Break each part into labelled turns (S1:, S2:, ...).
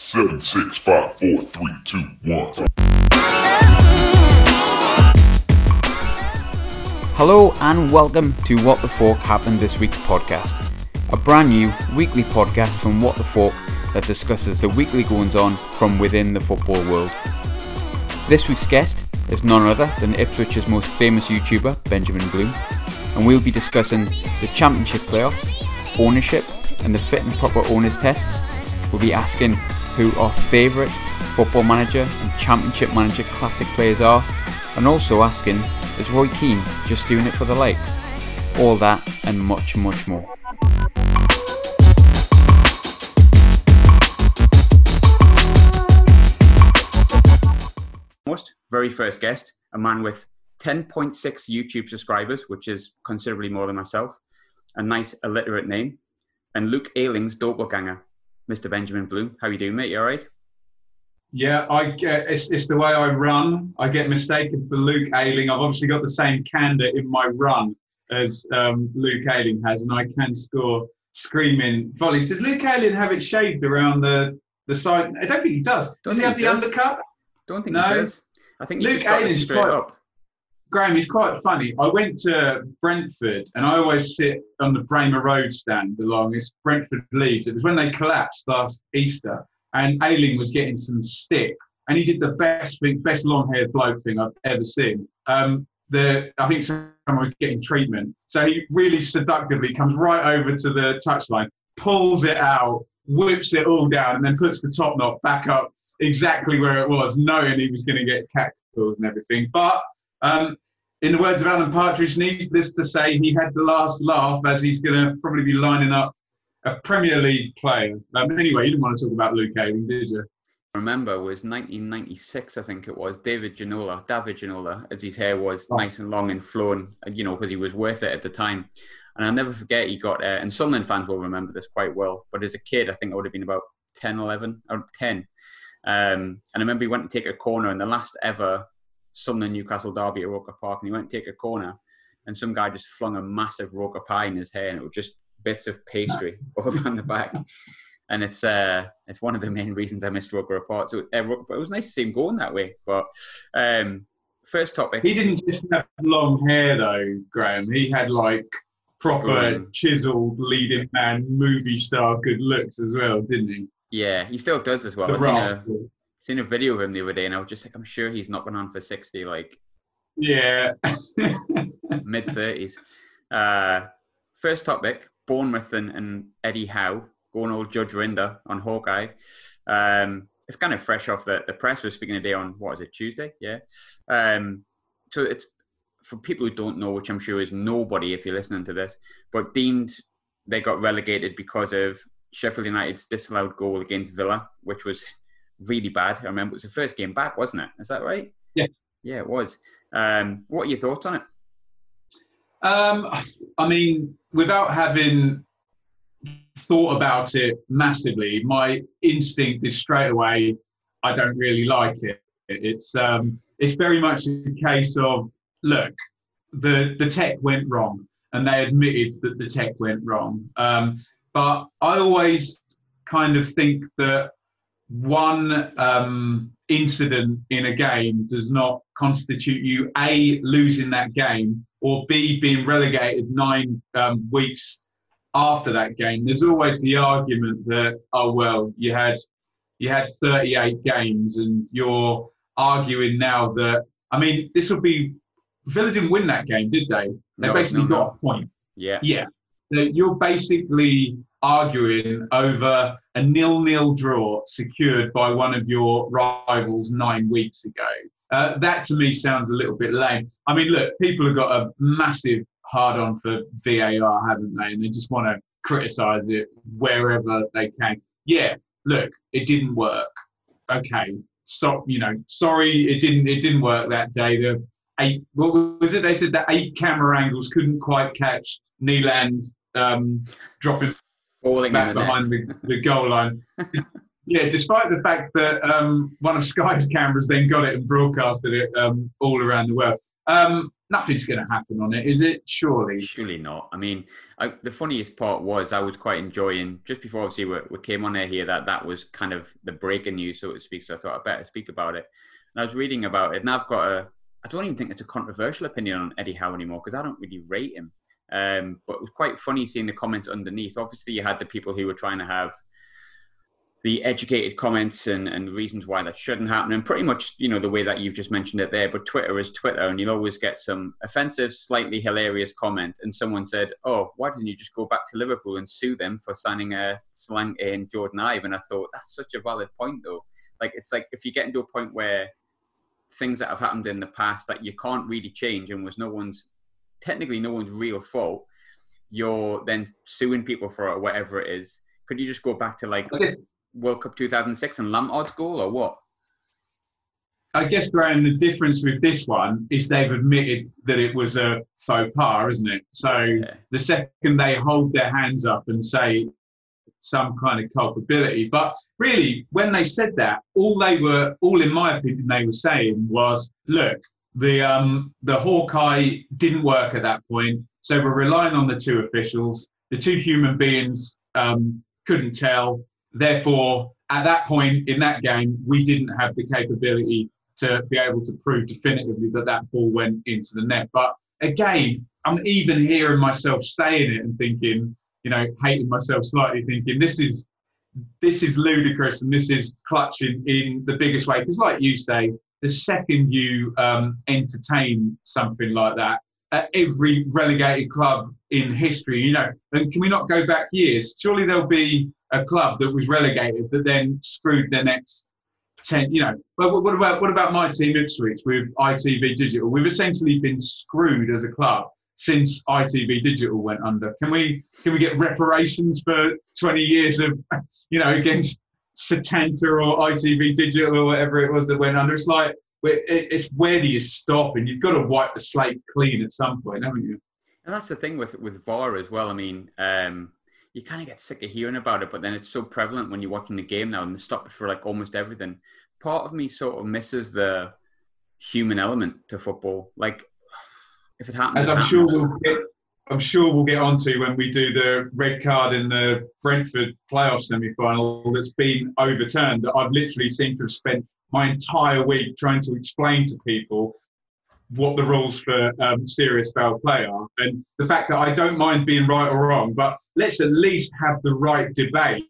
S1: Seven, six, five, four, three, two, one.
S2: Hello and welcome to What the Fork Happened This Week podcast, a brand new weekly podcast from What the Fork that discusses the weekly goings on from within the football world. This week's guest is none other than Ipswich's most famous YouTuber, Benjamin Bloom, and we'll be discussing the championship playoffs, ownership, and the fit and proper owners tests. We'll be asking who our favourite football manager and championship manager classic players are, and also asking is Roy Keane just doing it for the likes? All that and much, much more. Most very first guest, a man with 10.6 YouTube subscribers, which is considerably more than myself, a nice illiterate name, and Luke Ayling's doppelganger, Mr. Benjamin Bloom. How are you doing, mate? You all right?
S3: Yeah, I get it's, it's the way I run. I get mistaken for Luke Ayling. I've obviously got the same candor in my run as um, Luke Ayling has, and I can score screaming volleys. Does Luke Ayling have it shaved around the the side? I don't think he does.
S2: Don't
S3: does he have
S2: he
S3: the
S2: does.
S3: undercut?
S2: Don't think
S3: No.
S2: he does. I think
S3: Luke Ayling's
S2: straight
S3: quite-
S2: up.
S3: Graham, he's quite funny. I went to Brentford and I always sit on the Braemar Road stand along this Brentford Leeds. It was when they collapsed last Easter and Ayling was getting some stick and he did the best best long haired bloke thing I've ever seen. Um, the I think someone was getting treatment. So he really seductively comes right over to the touchline, pulls it out, whips it all down, and then puts the top knot back up exactly where it was, knowing he was going to get catcalls and everything. But um, in the words of Alan Partridge, needless to say, he had the last laugh as he's going to probably be lining up a Premier League player. Um, anyway, you didn't want to talk about Luke Ayling, did you?
S2: I remember was 1996, I think it was. David Ginola, David Ginola, as his hair was
S3: Oh.
S2: nice and long and flowing, you know, because he was worth it at the time. And I'll never forget he got, uh, and Sunderland fans will remember this quite well. But as a kid, I think I would have been about 10, 11, or 10. Um, and I remember he went to take a corner in the last ever Sunderland Newcastle derby at Roker Park, and he went to take a corner, and some guy just flung a massive Roker pie in his hair, and it was just bits of pastry all down the back. And it's uh, it's one of the main reasons I missed Roker Park. So uh, Roker- but it was nice to see him going that way. But um, first topic,
S3: He didn't just have long hair, though, Graham. He had like proper
S2: Mm.
S3: chiseled leading man movie star good looks as well, didn't he?
S2: yeah, he still does as well.
S3: The
S2: I've seen a,
S3: rascal.
S2: Seen a video of him the other day, and I was just like, I'm sure he's not been on for sixty, like
S3: Yeah.
S2: mid thirties. Uh, first topic: Bournemouth and, and Eddie Howe going old Judge Rinder on Hawkeye. Um, it's kind of fresh off the, the press. We're speaking today on what is it Tuesday? Yeah. Um, so it's for people who don't know, which I'm sure is nobody if you're listening to this, but deemed they got relegated because of Sheffield United's disallowed goal against Villa, which was really bad. I remember it was the first game back, wasn't it? Is that right?
S3: Yeah.
S2: Yeah, it was. Um, what are your thoughts on it?
S3: Um, I mean, without having thought about it massively, my instinct is straight away, I don't really like it. It's um, it's very much a case of look, the the tech went wrong, and they admitted that the tech went wrong. Um, but I always kind of think that one um, incident in a game does not constitute you a losing that game or b being relegated nine um, weeks after that game. There's always the argument that oh well, you had you had 38 games and you're arguing now that I mean this would be Villa didn't win that game, did they? They
S2: No,
S3: basically
S2: no, no.
S3: got a point.
S2: Yeah.
S3: Yeah. So you're basically arguing over a nil-nil draw secured by one of your rivals nine weeks ago. Uh, that to me sounds a little bit lame. I mean, look, people have got a massive hard-on for VAR, haven't they? And they just want to criticise it wherever they can. Yeah, look, it didn't work. Okay, so you know, sorry, it didn't. It didn't work that day. The eight, what was it? They said that eight camera angles couldn't quite catch Nyland um, dropping
S2: Falling
S3: back behind the, the goal line. yeah, despite the fact that um, one of Sky's cameras then got it and broadcasted it um, all around the world. Um, nothing's going to happen on it, is it? Surely.
S2: Surely not. I mean, I, the funniest part was I was quite enjoying just before obviously we, we came on air here that that was kind of the breaking news, so to speak. So I thought I better speak about it. And I was reading about it, and I've got a. I don't even think it's a controversial opinion on Eddie Howe anymore because I don't really rate him. Um, but it was quite funny seeing the comments underneath. Obviously, you had the people who were trying to have the educated comments and, and reasons why that shouldn't happen, and pretty much you know the way that you've just mentioned it there. But Twitter is Twitter, and you'll always get some offensive, slightly hilarious comment. And someone said, "Oh, why didn't you just go back to Liverpool and sue them for signing a slang in Jordon Ibe?" And I thought that's such a valid point, though. Like it's like if you get into a point where things that have happened in the past that you can't really change and was no one's technically no one's real fault, you're then suing people for it or whatever it is. Could you just go back to like World Cup 2006 and Lampard's goal or what?
S3: I guess, Graham, the difference with this one is they've admitted that it was a faux pas, isn't it? So yeah. the second they hold their hands up and say some kind of culpability, but really, when they said that, all they were, all in my opinion, they were saying was, look, the um, the Hawkeye didn't work at that point, so we're relying on the two officials. The two human beings um, couldn't tell. Therefore, at that point in that game, we didn't have the capability to be able to prove definitively that that ball went into the net. But again, I'm even hearing myself saying it and thinking, you know, hating myself slightly, thinking this is this is ludicrous and this is clutching in the biggest way. Because, like you say, the second you um, entertain something like that, at every relegated club in history, you know, and can we not go back years? Surely there'll be a club that was relegated that then screwed their next 10 you know. But what about what about my team ipswich with itv digital? We've essentially been screwed as a club since itv digital went under. Can we can we get reparations for 20 years of you know against Setanta or itv digital or whatever it was that went under it's like it's where do you stop and you've got to wipe the slate clean at some point haven't you
S2: and that's the thing with with var as well i mean um you kind of get sick of hearing about it, but then it's so prevalent when you're watching the game now and they stop it for like almost everything. Part of me sort of misses the human element to football. Like if it happens,
S3: as I'm
S2: happens.
S3: sure we'll get, I'm sure we'll get onto when we do the red card in the Brentford playoff semi-final that's been overturned. That I've literally seemed to have spent my entire week trying to explain to people what the rules for um, serious foul play are. And the fact that I don't mind being right or wrong, but let's at least have the right debate.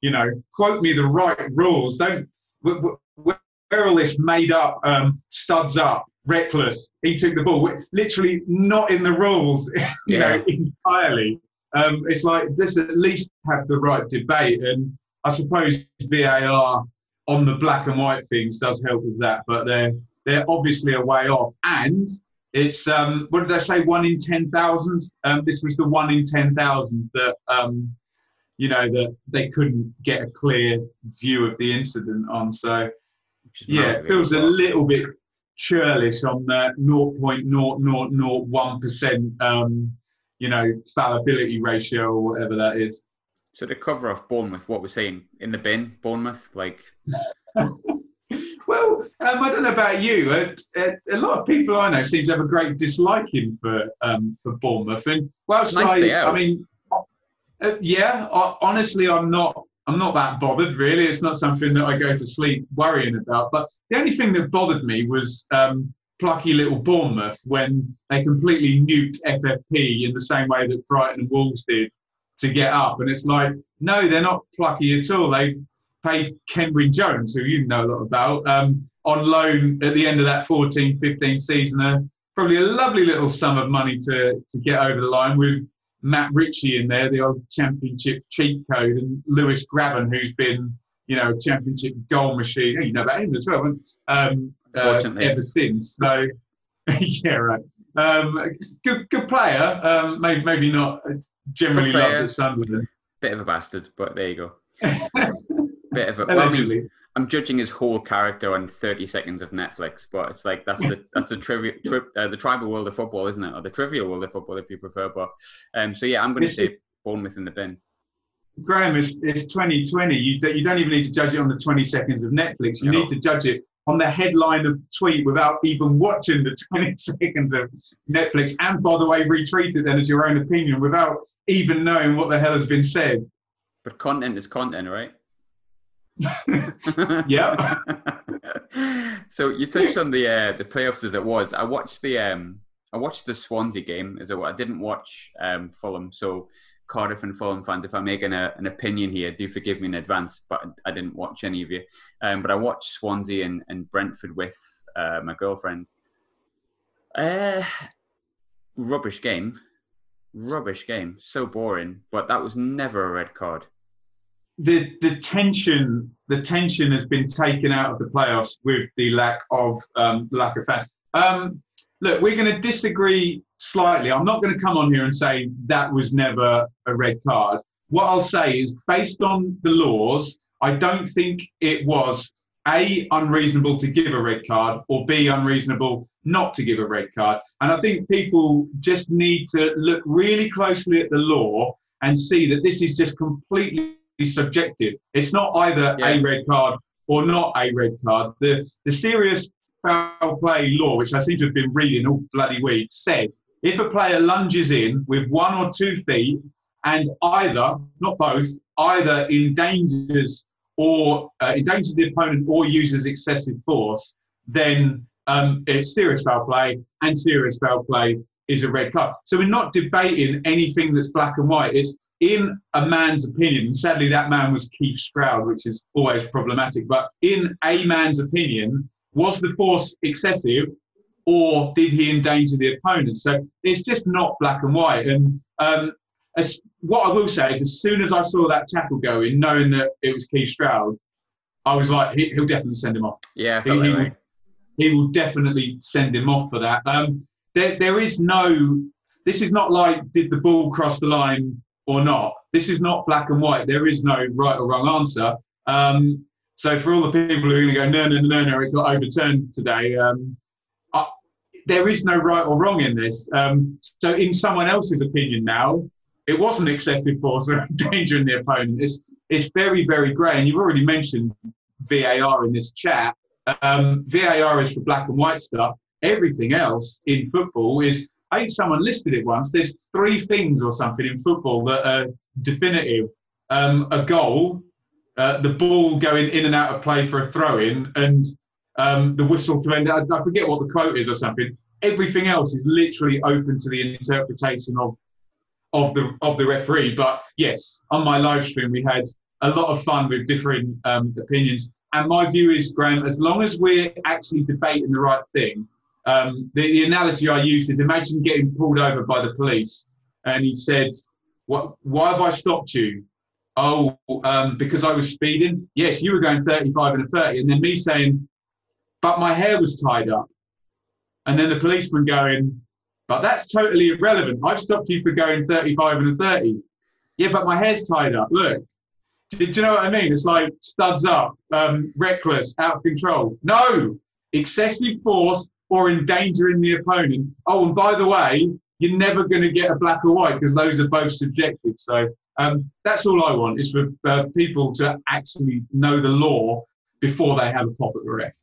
S3: You know, quote me the right rules. Don't where all this made up, um, studs up, reckless. He took the ball. Literally not in the rules. You yeah. know, entirely. Um, it's like let's at least have the right debate. And I suppose VAR on the black and white things does help with that, but they're they're obviously a way off. And it's um, what did they say? One in ten thousand. Um, this was the one in ten thousand that um, you know that they couldn't get a clear view of the incident on. So yeah, it feels a little bit churlish on the 0.0001 percent. Um, you know, fallibility ratio or whatever that is.
S2: So to cover off Bournemouth, what we're saying in the bin, Bournemouth, like
S3: well, um, I don't know about you. Uh, uh, a lot of people I know seem to have a great disliking for um, for Bournemouth. And well, nice I, I mean, uh, yeah, I, honestly, I'm not. I'm not that bothered, really. It's not something that I go to sleep worrying about. But the only thing that bothered me was um, plucky little Bournemouth when they completely nuked FFP in the same way that Brighton and Wolves did to get up. And it's like, no, they're not plucky at all. They paid Kenwyne Jones, who you know a lot about, um, on loan at the end of that 14 15 season. Uh, probably a lovely little sum of money to, to get over the line with Matt Ritchie in there, the old championship cheat code, and Lewis Grabban, who's been, you know, championship goal machine. You know about him as well, um, uh, ever since. So, yeah, right. Um, good, good player. Um, maybe, maybe not generally loved at Sunderland.
S2: Bit of a bastard, but there you go. bit of a. Well, I mean, I'm judging his whole character on 30 seconds of Netflix, but it's like that's the that's the trivia tri- uh, the tribal world of football, isn't it? Or the trivial world of football, if you prefer. But um, so yeah, I'm going to say Bournemouth in the bin.
S3: Graham, it's, it's 2020. You, you don't even need to judge it on the 20 seconds of Netflix. You no. need to judge it on the headline of the tweet without even watching the 20 seconds of Netflix, and by the way, retweet it then as your own opinion without even knowing what the hell has been said.
S2: But content is content, right?
S3: yeah.
S2: so you touched on the uh, the playoffs as it was. I watched the um, I watched the Swansea game as it was. I didn't watch um, Fulham, so Cardiff and Fulham fans, if I'm making a, an opinion here, do forgive me in advance, but I didn't watch any of you. Um, but I watched Swansea and, and Brentford with uh, my girlfriend. Uh, rubbish game. Rubbish game. So boring. But that was never a red card.
S3: The the tension the tension has been taken out of the playoffs with the lack of um, lack of fans. Um, look, we're going to disagree slightly. I'm not going to come on here and say that was never a red card. What I'll say is, based on the laws, I don't think it was A, unreasonable to give a red card, or B, unreasonable not to give a red card. And I think people just need to look really closely at the law and see that this is just completely subjective. It's not either yeah. a red card or not a red card. The, the serious foul play law, which I seem to have been reading all bloody week, says if a player lunges in with one or two feet and either, not both, either endangers or uh, endangers the opponent or uses excessive force, then um, it's serious foul play, and serious foul play is a red card. So we're not debating anything that's black and white. It's in a man's opinion. And sadly, that man was Keith Stroud, which is always problematic. But in a man's opinion, was the force excessive or did he endanger the opponent? So it's just not black and white. And um, as, what I will say is, as soon as I saw that tackle go in, knowing that it was Keith Stroud, I was like, he, will definitely send him off.
S2: Yeah,
S3: he, he, will, he, will, definitely send him off for that. Um, there, there is no. This is not like did the ball cross the line or not. This is not black and white. There is no right or wrong answer. Um, so for all the people who are going to go, no, no, no, no, it got overturned today. Um, I, there is no right or wrong in this. Um, so in someone else's opinion now, it wasn't excessive force or endangering the opponent. It's, it's very, very grey. And you've already mentioned VAR in this chat. Um, VAR is for black and white stuff. Everything else in football is, I think someone listed it once. There's three things or something in football that are definitive. Um, a goal, uh, the ball going in and out of play for a throw in, and um, the whistle to end. I, I forget what the quote is or something. Everything else is literally open to the interpretation of of the of the referee. But yes, on my live stream we had a lot of fun with different um, opinions. And my view is, Graham, as long as we're actually debating the right thing, um, the, the, analogy I used is imagine getting pulled over by the police, and he said, "What? Why have I stopped you?" oh, um, because I was speeding. Yes, you were going 35 and a 30. And then me saying, but my hair was tied up. And then the policeman going, but that's totally irrelevant. I've stopped you for going 35 and a 30. Yeah, but my hair's tied up. Look. Do, do you know what I mean? It's like studs up, um, reckless, out of control. No, excessive force or endangering the opponent. Oh, and by the way, you're never going to get a black or white because those are both subjective. So um, that's all I want is for uh, people to actually know the law before they have a pop at the ref.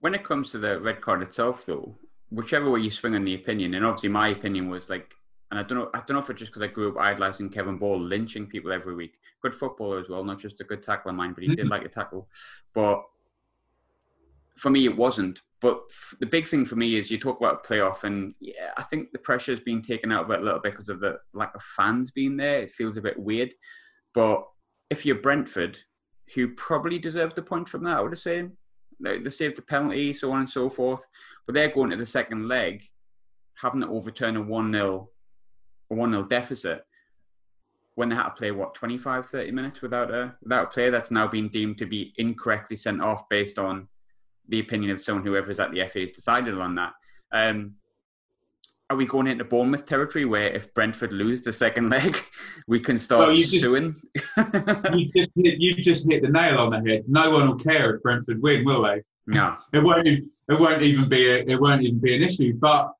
S2: When it comes to the red card itself, though, whichever way you swing on the opinion, and obviously my opinion was like, and I don't know, I don't know if it's just because I grew up idolizing Kevin Ball, lynching people every week. Good footballer as well, not just a good tackler, mind, but he did like a tackle. But for me, it wasn't. But the big thing for me is you talk about a playoff, and yeah, I think the pressure has been taken out of it a little bit because of the lack of fans being there. It feels a bit weird. But if you're Brentford, who probably deserved the point from that, I would have said they, saved the penalty, so on and so forth. But they're going to the second leg, having to overturn a 1 0 a 1 0 deficit when they had to play what 25 30 minutes without a without a player that's now been deemed to be incorrectly sent off based on the opinion of someone whoever's at the FA has decided on that. Um, are we going into Bournemouth territory where if Brentford lose the second leg, we can start well, you suing?
S3: you, just hit, you just hit the nail on the head. No one will care if Brentford win, will they?
S2: No,
S3: it won't. It won't even be. A, it won't even be an issue. But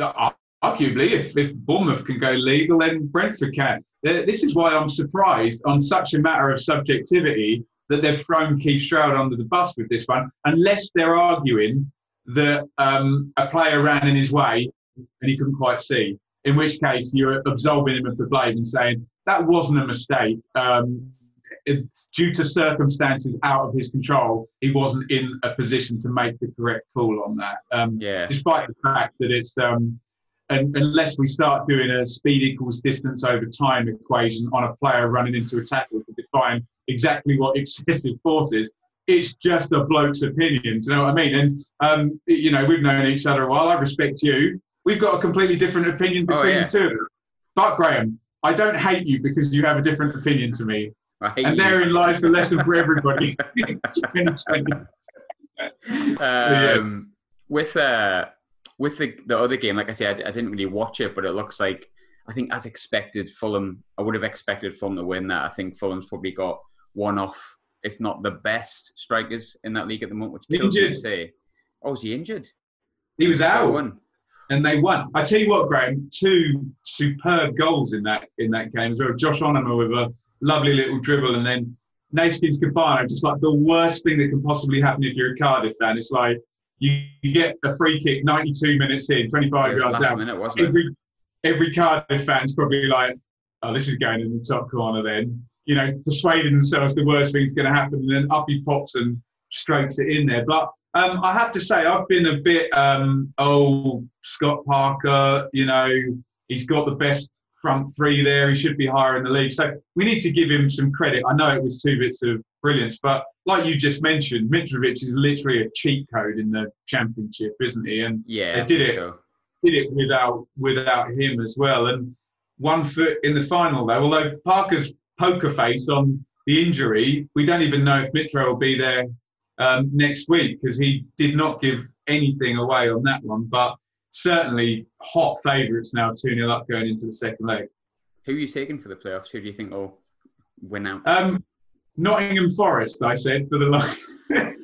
S3: uh, arguably, if, if Bournemouth can go legal, then Brentford can. This is why I'm surprised on such a matter of subjectivity that they've thrown Keith Stroud under the bus with this one, unless they're arguing that um, a player ran in his way and he couldn't quite see. In which case, you're absolving him of the blame and saying that wasn't a mistake. Um, it, due to circumstances out of his control, he wasn't in a position to make the correct call on that. Um,
S2: Yeah.
S3: Despite the fact that it's, um, and unless we start doing a speed equals distance over time equation on a player running into a tackle to define exactly what excessive force is, it's just a bloke's opinion. Do you know what I mean? And um, you know, we've known each other a while. I respect you. We've got a completely different opinion
S2: Oh,
S3: between
S2: yeah.
S3: the two of us. But Graham, I don't hate you because you have a different opinion to me. And
S2: you.
S3: therein lies the lesson for everybody. in 2020.
S2: um, with uh, with the, the other game, like I said, I, I didn't really watch it, but it looks like I think as expected, Fulham. I would have expected Fulham to win that. I think Fulham's probably got one off, if not the best strikers in that league at the moment. Which kills me to say, oh, is he injured?
S3: he was out.
S2: won.
S3: and they won. I tell you what, Graham, two superb goals in that in that game well. Josh Onomah with a lovely little dribble, and then Neeskens Kebano, just like the worst thing that can possibly happen if you're a Cardiff fan. It's like you, you get a free kick 92 minutes in, 25
S2: Yeah, it was
S3: yards out.
S2: minute, wasn't it?
S3: Every every Cardiff fan's probably like, oh, this is going in the top corner. Then you know, persuading themselves the worst thing's going to happen, and then up he pops and strokes it in there. But um, I have to say, I've been a bit, um, oh, Scott Parker, you know, he's got the best front three there. He should be higher in the league. So we need to give him some credit. I know it was two bits of brilliance, but like you just mentioned, Mitrovic is literally a cheat code in the championship, isn't he? And
S2: Yeah,
S3: They did it.
S2: So.
S3: did it without without him as well. And one foot in the final though, although Parker's poker face on the injury, we don't even know if Mitro will be there um, next week because he did not give anything away on that one. But certainly hot favourites now, 2 0 up going into the second leg.
S2: Who are you taking for the playoffs? Who do you think will win out?
S3: Um, Nottingham Forest, I said for the line.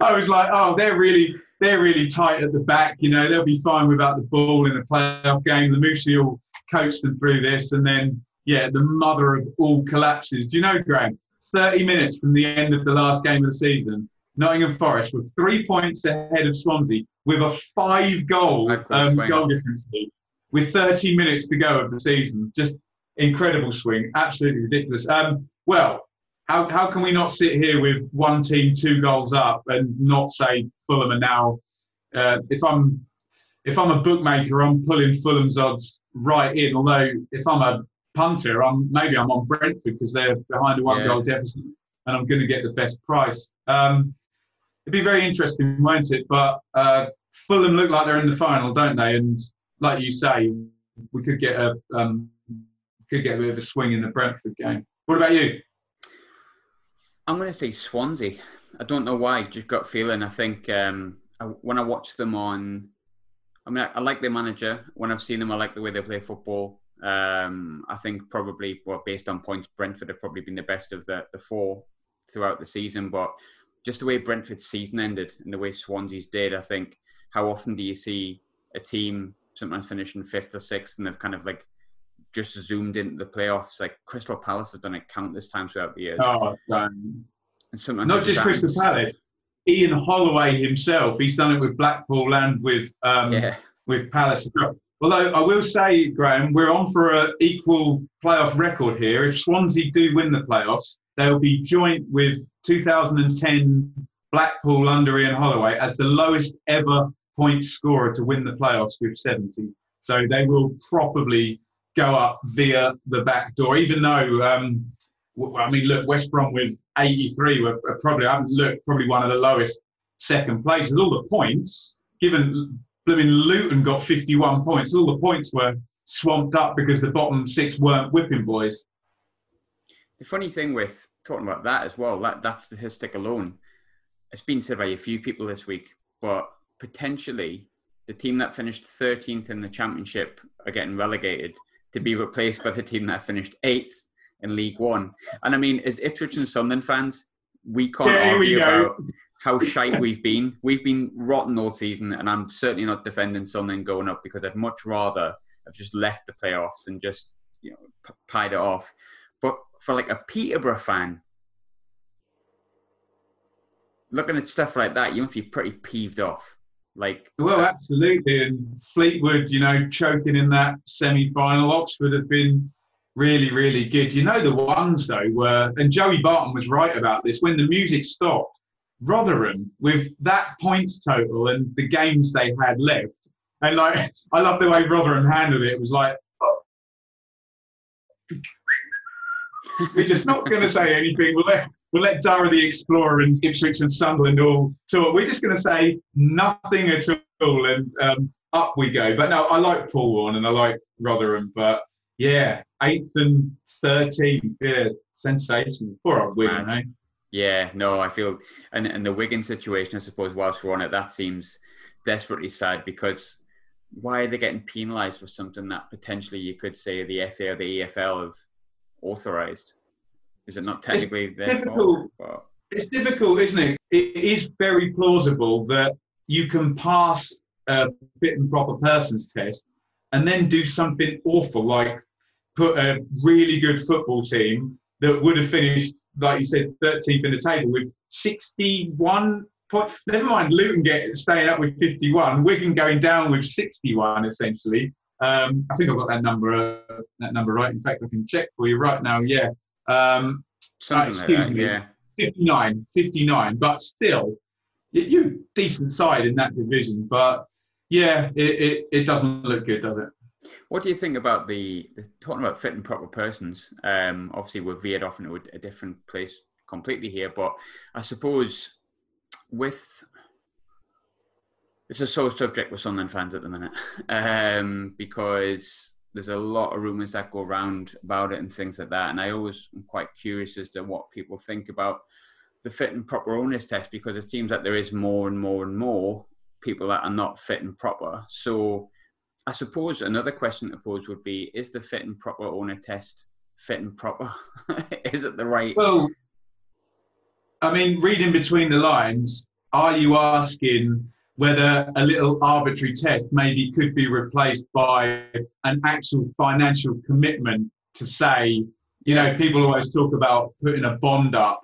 S3: I was like, oh, they're really they're really tight at the back. You know, they'll be fine without the ball in a playoff game. Lamouchi will coach them through this, and then yeah, the mother of all collapses. Do you know, Graham? Thirty minutes from the end of the last game of the season, Nottingham Forest was three points ahead of Swansea with a five-goal
S2: goal
S3: um, goal difference with 30 minutes to go of the season. Just incredible swing, absolutely ridiculous. Um, well, how, how can we not sit here with one team two goals up and not say Fulham are now? Uh, if I'm if I'm a bookmaker, I'm pulling Fulham's odds right in. Although if I'm a punter, I'm maybe I'm on Brentford because they're behind a one goal deficit and I'm going to get the best price. Um, it'd be very interesting, won't it? But uh, Fulham look like they're in the final, don't they? And like you say, we could get a um, could get a bit of a swing in the Brentford game. What about you?
S2: I'm going to say Swansea. I don't know why. Just got feeling. I think um, I, when I watch them on, I mean, I, I like their manager. When I've seen them, I like the way they play football. Um, I think probably, well, based on points, Brentford have probably been the best of the, the four throughout the season. But just the way Brentford's season ended and the way Swansea's did, I think, how often do you see a team sometimes finishing fifth or sixth and they've kind of like just zoomed into the playoffs? Like Crystal Palace have done it countless times throughout the years.
S3: Oh, um,
S2: And sometimes
S3: not just Crystal. Palace. Ian Holloway himself, he's done it with Blackpool and with um,
S2: Yeah,
S3: with Palace. Although I will say, Graham, we're on for an equal playoff record here. If Swansea do win the playoffs, they'll be joint with 2010 Blackpool under Ian Holloway as the lowest ever point scorer to win the playoffs with 70. So they will probably go up via the back door, even though, um, I mean, look, West Brom with 83 were probably, I haven't looked, probably one of the lowest second places. All the points, given blooming Luton got 51 points, all the points were swamped up because the bottom six weren't whipping boys.
S2: the funny thing with talking about that as well, that that statistic alone, it's been said by a few people this week, but potentially the team that finished 13th in the championship are getting relegated to be replaced by the team that finished eighth in League One. And I mean, as Ipswich and Sunderland fans, we can't
S3: there
S2: argue
S3: we
S2: about how shite we've been. We've been rotten all season, and I'm certainly not defending Sunderland going up because I'd much rather have just left the playoffs and just you know p- pied it off. But for like a Peterborough fan, looking at stuff like that, you must be pretty peeved off. Like,
S3: well, uh, absolutely. And Fleetwood, you know, choking in that semi-final. Oxford have been really, really good. You know, the ones though were, and Joey Barton was right about this. When the music stopped, Rotherham with that points total and the games they had left, and like, I love the way Rotherham handled it. It was like, oh. we're just not going to say anything. Let we'll let Dara the Explorer and Ipswich and Sunderland all talk. We're just going to say nothing at all, and um, up we go. But no, I like Paul Warne and I like Rotherham, but yeah, eighth and thirteenth, yeah, sensational. Poor old Wigan, eh?
S2: Yeah, no, I feel, and and the Wigan situation, I suppose, whilst we're on it, that seems desperately sad because why are they getting penalised for something that potentially you could say the FA or the EFL have authorised? Is it not technically it's their difficult. fault?
S3: It's difficult, isn't it? It is very plausible that you can pass a fit and proper persons test and then do something awful like put a really good football team that would have finished, like you said, 13th in the table with 61 points. Never mind Luton get, staying up with 51, Wigan going down with 61 essentially. Um, I think I've got that number uh, that number right. In fact, I can check for you right now. Yeah, um,
S2: Something uh, like that, yeah.
S3: 59, 59, but still, you decent side in that division. But yeah, it, it, it, doesn't look good, does it?
S2: What do you think about the, the talking about fit and proper persons? Um, obviously, we're veered off into a, a different place completely here, but I suppose with it's a sore subject with Sunderland fans at the minute um, because there's a lot of rumors that go around about it and things like that. And I always am quite curious as to what people think about the fit and proper owners test because it seems that there is more and more and more people that are not fit and proper. So I suppose another question to pose would be is the fit and proper owner test fit and proper? is it the right?
S3: Well, I mean, reading between the lines, are you asking whether a little arbitrary test maybe could be replaced by an actual financial commitment to say, you know, people always talk about putting a bond up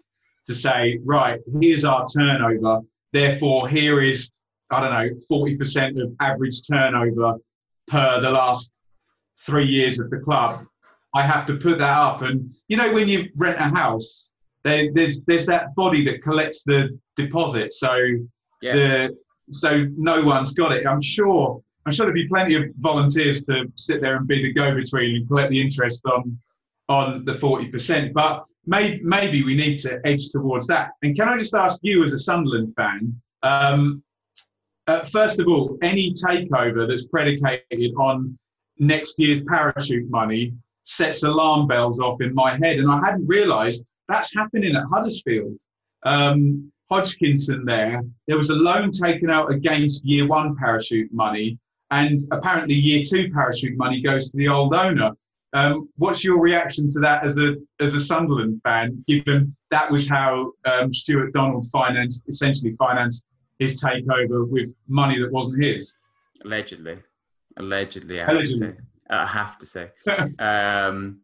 S3: to say, right, here's our turnover. Therefore, here is, I don't know, 40% of average turnover per the last three years of the club. I have to put that up. And, you know, when you rent a house, there's, there's that body that collects the deposit. So yeah. the, so no one's got it. I'm sure. I'm sure there'll be plenty of volunteers to sit there and be the go-between and collect the interest on on the 40%. But may, maybe we need to edge towards that. And can I just ask you, as a Sunderland fan, um, uh, first of all, any takeover that's predicated on next year's parachute money sets alarm bells off in my head, and I hadn't realised that's happening at Huddersfield. Um, Hodgkinson there, there was a loan taken out against year one parachute money, and apparently year two parachute money goes to the old owner. Um, what's your reaction to that as a as a Sunderland fan, given that was how um, Stuart Donald financed essentially financed his takeover with money that wasn't his?
S2: Allegedly, allegedly, I allegedly. have to say. I have to say. um,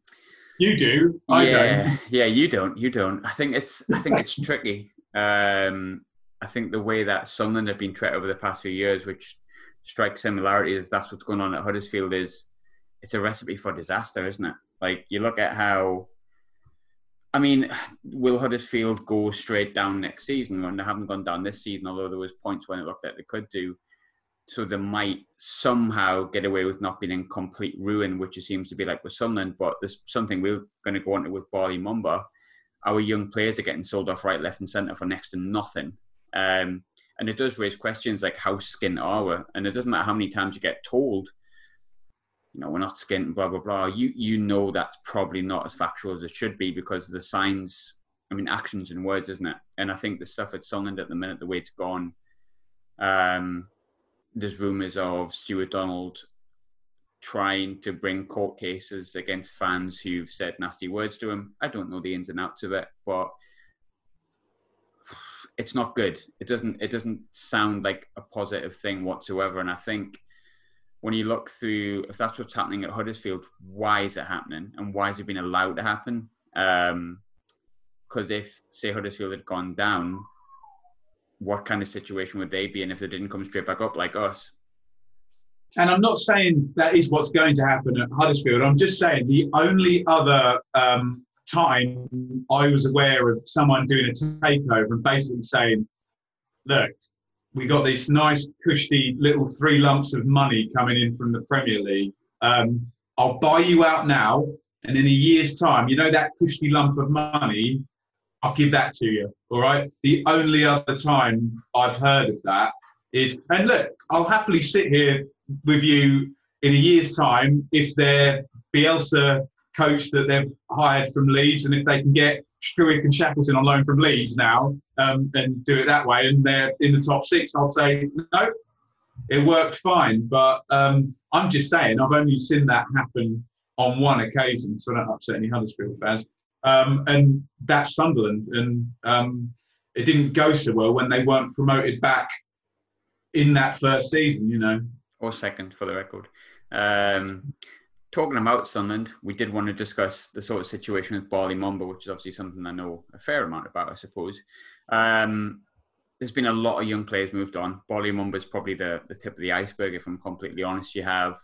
S3: you do. I
S2: yeah,
S3: don't.
S2: yeah, you don't. You don't. I think it's. I think it's tricky um, I think the way that Sunderland have been treated over the past few years, which strikes similarities, that's what's going on at Huddersfield, is it's a recipe for disaster, isn't it? Like you look at how. I mean, will Huddersfield go straight down next season? When they haven't gone down this season, although there was points when it looked like they could do. So they might somehow get away with not being in complete ruin, which it seems to be like with Sunderland. But there's something we're going to go into with Bali Mumba, our young players are getting sold off right, left, and centre for next to nothing. Um, and it does raise questions like how skint are we? And it doesn't matter how many times you get told, you know, we're not skint, blah blah blah. You you know that's probably not as factual as it should be because the signs, I mean, actions and words, isn't it? And I think the stuff at Sunderland at the minute, the way it's gone, um, there's rumours of Stuart Donald trying to bring court cases against fans who've said nasty words to him. I don't know the ins and outs of it, but it's not good. It doesn't it doesn't sound like a positive thing whatsoever. And I think when you look through if that's what's happening at Huddersfield, why is it happening and why is it being allowed to happen? Um, because if say Huddersfield had gone down, what kind of situation would they be in if they didn't come straight back up like us?
S3: And I'm not saying that is what's going to happen at Huddersfield. I'm just saying the only other um, time I was aware of someone doing a takeover and basically saying, look, we got this nice cushy little three lumps of money coming in from the Premier League. Um, I'll buy you out now, and in a year's time, you know that cushy lump of money, I'll give that to you. All right. The only other time I've heard of that is, and look, I'll happily sit here with you in a year's time if they're Bielsa coach that they've hired from Leeds, and if they can get Struijk and Shackleton on loan from Leeds now um, and do it that way, and they're in the top six, I'll say no. It worked fine, but um, I'm just saying I've only seen that happen on one occasion, so I don't upset any Huddersfield fans. Um, and that's Sunderland, and um, it didn't go so well when they weren't promoted back in that first season, you know.
S2: Or second, for the record. Um, talking about Sunderland, we did want to discuss the sort of situation with Bali Mumba, which is obviously something I know a fair amount about, I suppose. Um, there's been a lot of young players moved on. Bali Mumba is probably the, the tip of the iceberg, if I'm completely honest. You have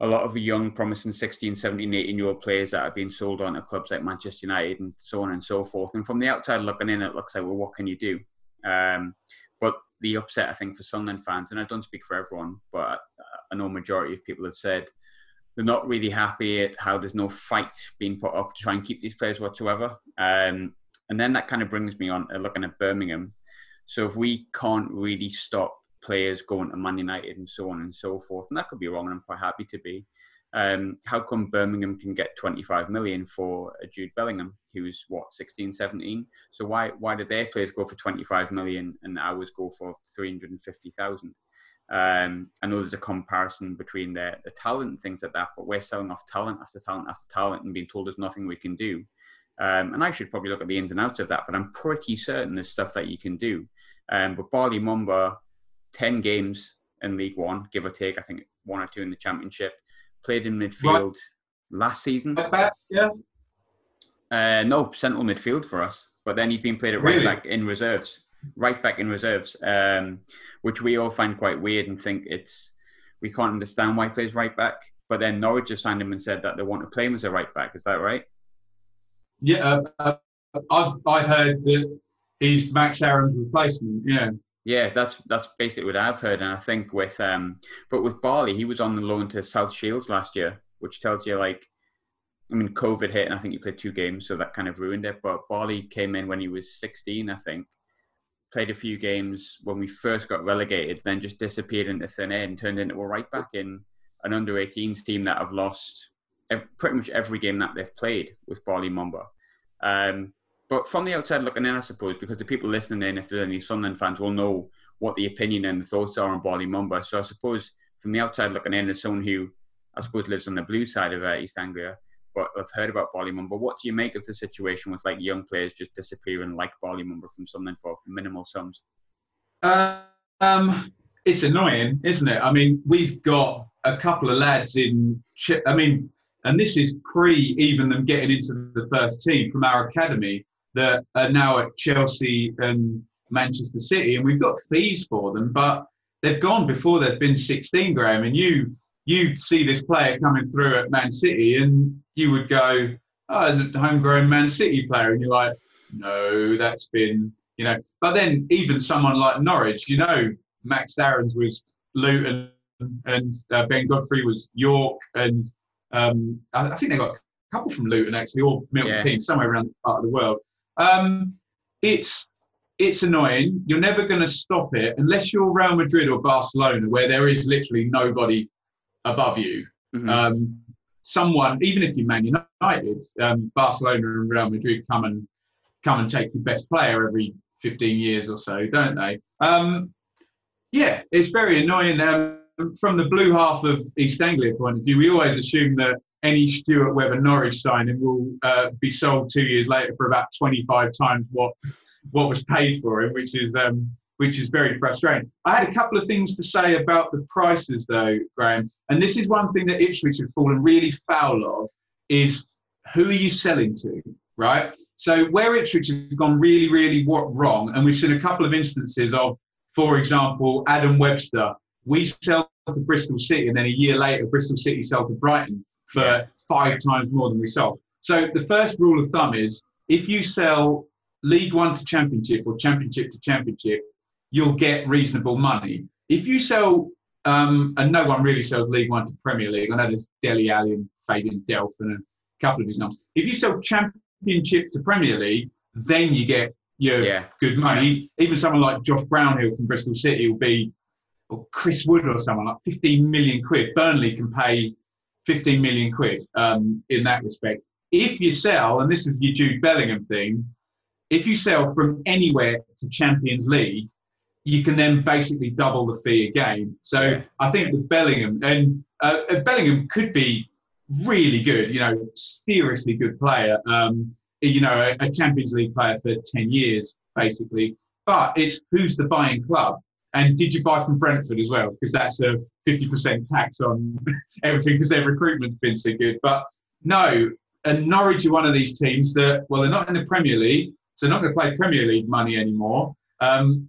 S2: a lot of young, promising 16, 17, 18 year old players that are being sold on to clubs like Manchester United and so on and so forth. And from the outside looking in, it looks like, well, what can you do? Um, the upset, I think, for Sunderland fans, and I don't speak for everyone, but I know majority of people have said they're not really happy at how there's no fight being put up to try and keep these players whatsoever. Um, and then that kind of brings me on uh, looking at Birmingham. So if we can't really stop players going to Man United and so on and so forth, and that could be wrong, and I'm quite happy to be. Um, how come Birmingham can get 25 million for Jude Bellingham, who's what 16, 17? So why why did their players go for 25 million and ours go for 350,000? Um, I know there's a comparison between the, the talent and things like that, but we're selling off talent after talent after talent and being told there's nothing we can do. Um, and I should probably look at the ins and outs of that, but I'm pretty certain there's stuff that you can do. Um, but Bali Mumba, 10 games in League One, give or take, I think one or two in the Championship, played in midfield right. last season.
S3: Yeah.
S2: Uh, no, central midfield for us, but then he's been played at really? right back in reserves right back in reserves, um, which we all find quite weird and think it's we can't understand why he plays right back. But then Norwich have signed him and said that they want to play him as a right back. Is that right?
S3: Yeah, uh, uh, I've I heard that he's Max Aaron's replacement. Yeah.
S2: Yeah, that's that's basically what I've heard, and I think with um, but with Bali, he was on the loan to South Shields last year, which tells you like I mean, COVID hit, and I think he played two games, so that kind of ruined it. But Bali came in when he was 16, I think, played a few games when we first got relegated, then just disappeared into thin air and turned into a right back in an under 18s team that have lost pretty much every game that they've played with Bali Mumba. Um, but from the outside looking in, I suppose, because the people listening in, if there's any Sunderland fans, will know what the opinion and the thoughts are on Bali Mumba. So I suppose from the outside looking in, as someone who I suppose lives on the blue side of uh, East Anglia, I've heard about Bali Mumba. What do you make of the situation with like young players just disappearing like Bali Mumba from something for minimal sums?
S3: Uh, um, it's annoying, isn't it? I mean, we've got a couple of lads in. I mean, and this is pre even them getting into the first team from our academy that are now at Chelsea and Manchester City, and we've got fees for them, but they've gone before they've been 16, Graham. And you you'd see this player coming through at Man City and you would go, oh, the homegrown Man City player. And you're like, no, that's been, you know. But then even someone like Norwich, you know, Max Aarons was Luton and uh, Ben Godfrey was York. And um, I, I, think they got a couple from Luton, actually, or Milton yeah. Keynes, somewhere around the part of the world. Um, it's it's annoying. You're never going to stop it unless you're Real Madrid or Barcelona, where there is literally nobody above you. Mm-hmm. Um, someone, even if you're Man United, um, Barcelona and Real Madrid come and come and take your best player every 15 years or so, don't they? Um, yeah, it's very annoying. Um, from the blue half of East Anglia point of view, we always assume that any Stuart Webber Norwich signing will uh, be sold two years later for about 25 times what what was paid for him, which is um, which is very frustrating. I had a couple of things to say about the prices, though, Graham. And this is one thing that Ipswich have fallen really foul of: is who are you selling to? right? So where Ipswich have gone really, really wrong, and we've seen a couple of instances of, for example, Adam Webster. We sell to Bristol City, and then a year later, Bristol City sell to Brighton for five times more than we sold. So the first rule of thumb is if you sell League One to Championship or Championship to Championship, you'll get reasonable money. If you sell, um, and no one really sells League One to Premier League. I know there's Dele Alli and Fabian Delph and a couple of his numbers. If you sell Championship to Premier League, then you get your
S2: Yeah.
S3: good money. Even someone like Josh Brownhill from Bristol City will be, or Chris Wood or someone like 15 million quid. Burnley can pay 15 million quid um, in that respect. If you sell, and this is your Jude Bellingham thing, if you sell from anywhere to Champions League, you can then basically double the fee again. So. I think with Bellingham, and uh, Bellingham could be really good, you know, seriously good player, um, you know, a, a Champions League player for 10 years, basically. But it's who's the buying club? And did you buy from Brentford as well? Because that's a 50% tax on everything because their recruitment's been so good. But no, and Norwich are one of these teams that, well, they're not in the Premier League, so they're not going to play Premier League money anymore. Um,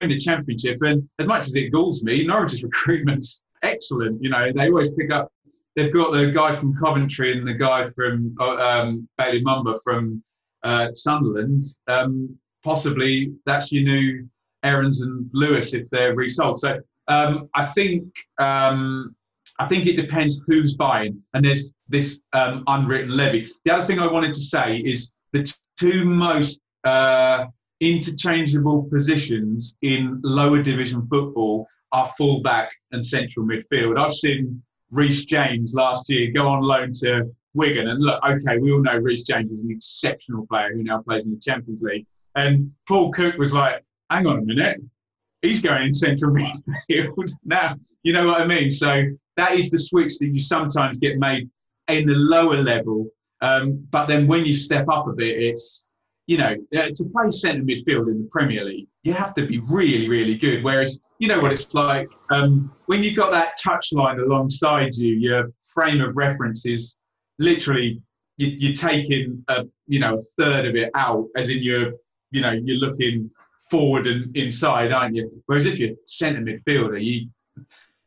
S3: in the Championship, and as much as it galls me, Norwich's recruitment's excellent. You know, they always pick up. They've got the guy from Coventry and the guy from uh, um, Bali Mumba from uh, Sunderland. Um, possibly that's your new Aarons and Lewis if they're resold. So um, I think um, I think it depends who's buying, and there's this um, unwritten levy. The other thing I wanted to say is the t- two most uh, interchangeable positions in lower division football are fullback and central midfield. I've seen Reece James last year go on loan to Wigan, and look, okay, we all know Reece James is an exceptional player who now plays in the Champions League. And Paul Cook was like, "Hang on a minute, he's going in central midfield now." You know what I mean? So that is the switch that you sometimes get made in the lower level. Um, but then when you step up a bit, it's you know uh, to play centre midfield in the Premier League, you have to be really, really good. Whereas you know what it's like um, when you've got that touchline alongside you, your frame of reference is literally you, you're taking a you know a third of it out, as in you're you know you're looking forward and inside, aren't you? Whereas if you're centre midfielder, you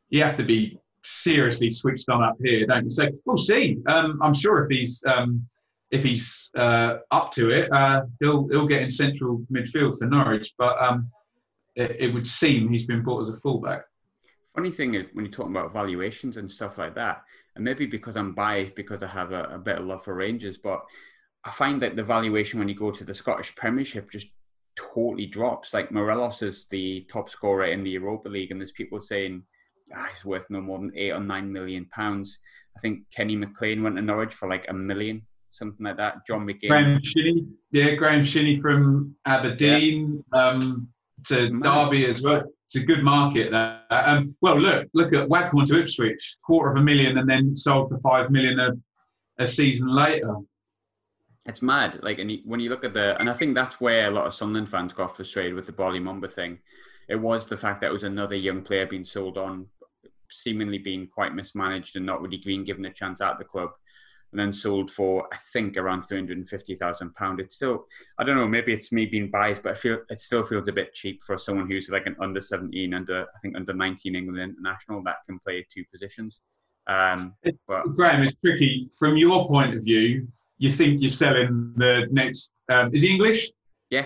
S3: you have to be seriously switched on up here, don't you? So we'll see. Um, I'm sure if he's um, if he's uh, up to it, uh, he'll he'll get in central midfield for Norwich. But um, it, it would seem he's been bought as a fullback.
S2: Funny thing is when you're talking about valuations and stuff like that, and maybe because I'm biased because I have a, a bit of love for Rangers, but I find that the valuation when you go to the Scottish Premiership just totally drops. Like Morelos is the top scorer in the Europa League, and there's people saying ah, he's worth no more than eight or nine million pounds. I think Kenny McLean went to Norwich for like a million, something like that. John McGinn.
S3: Graeme Shinnie, yeah, Graeme Shinnie from Aberdeen um, to Derby as well. It's a good market. That. Um, well, look, look at Waghorn to Ipswich, quarter of a million, and then sold for five million a, a season later.
S2: It's mad. Like, and you, when you look at the, and I think that's where a lot of Sunderland fans got frustrated with the Bali Mumba thing. It was the fact that it was another young player being sold on, seemingly being quite mismanaged and not really being given a chance at the club, and then sold for I think around three hundred and fifty thousand pound. It's still, I don't know, maybe it's me being biased, but I feel it still feels a bit cheap for someone who's like an under seventeen, under I think under nineteen England international that can play two positions. Um, but
S3: Graham, it's tricky. From your point of view, you think you're selling the next. Um, is he English?
S2: yeah,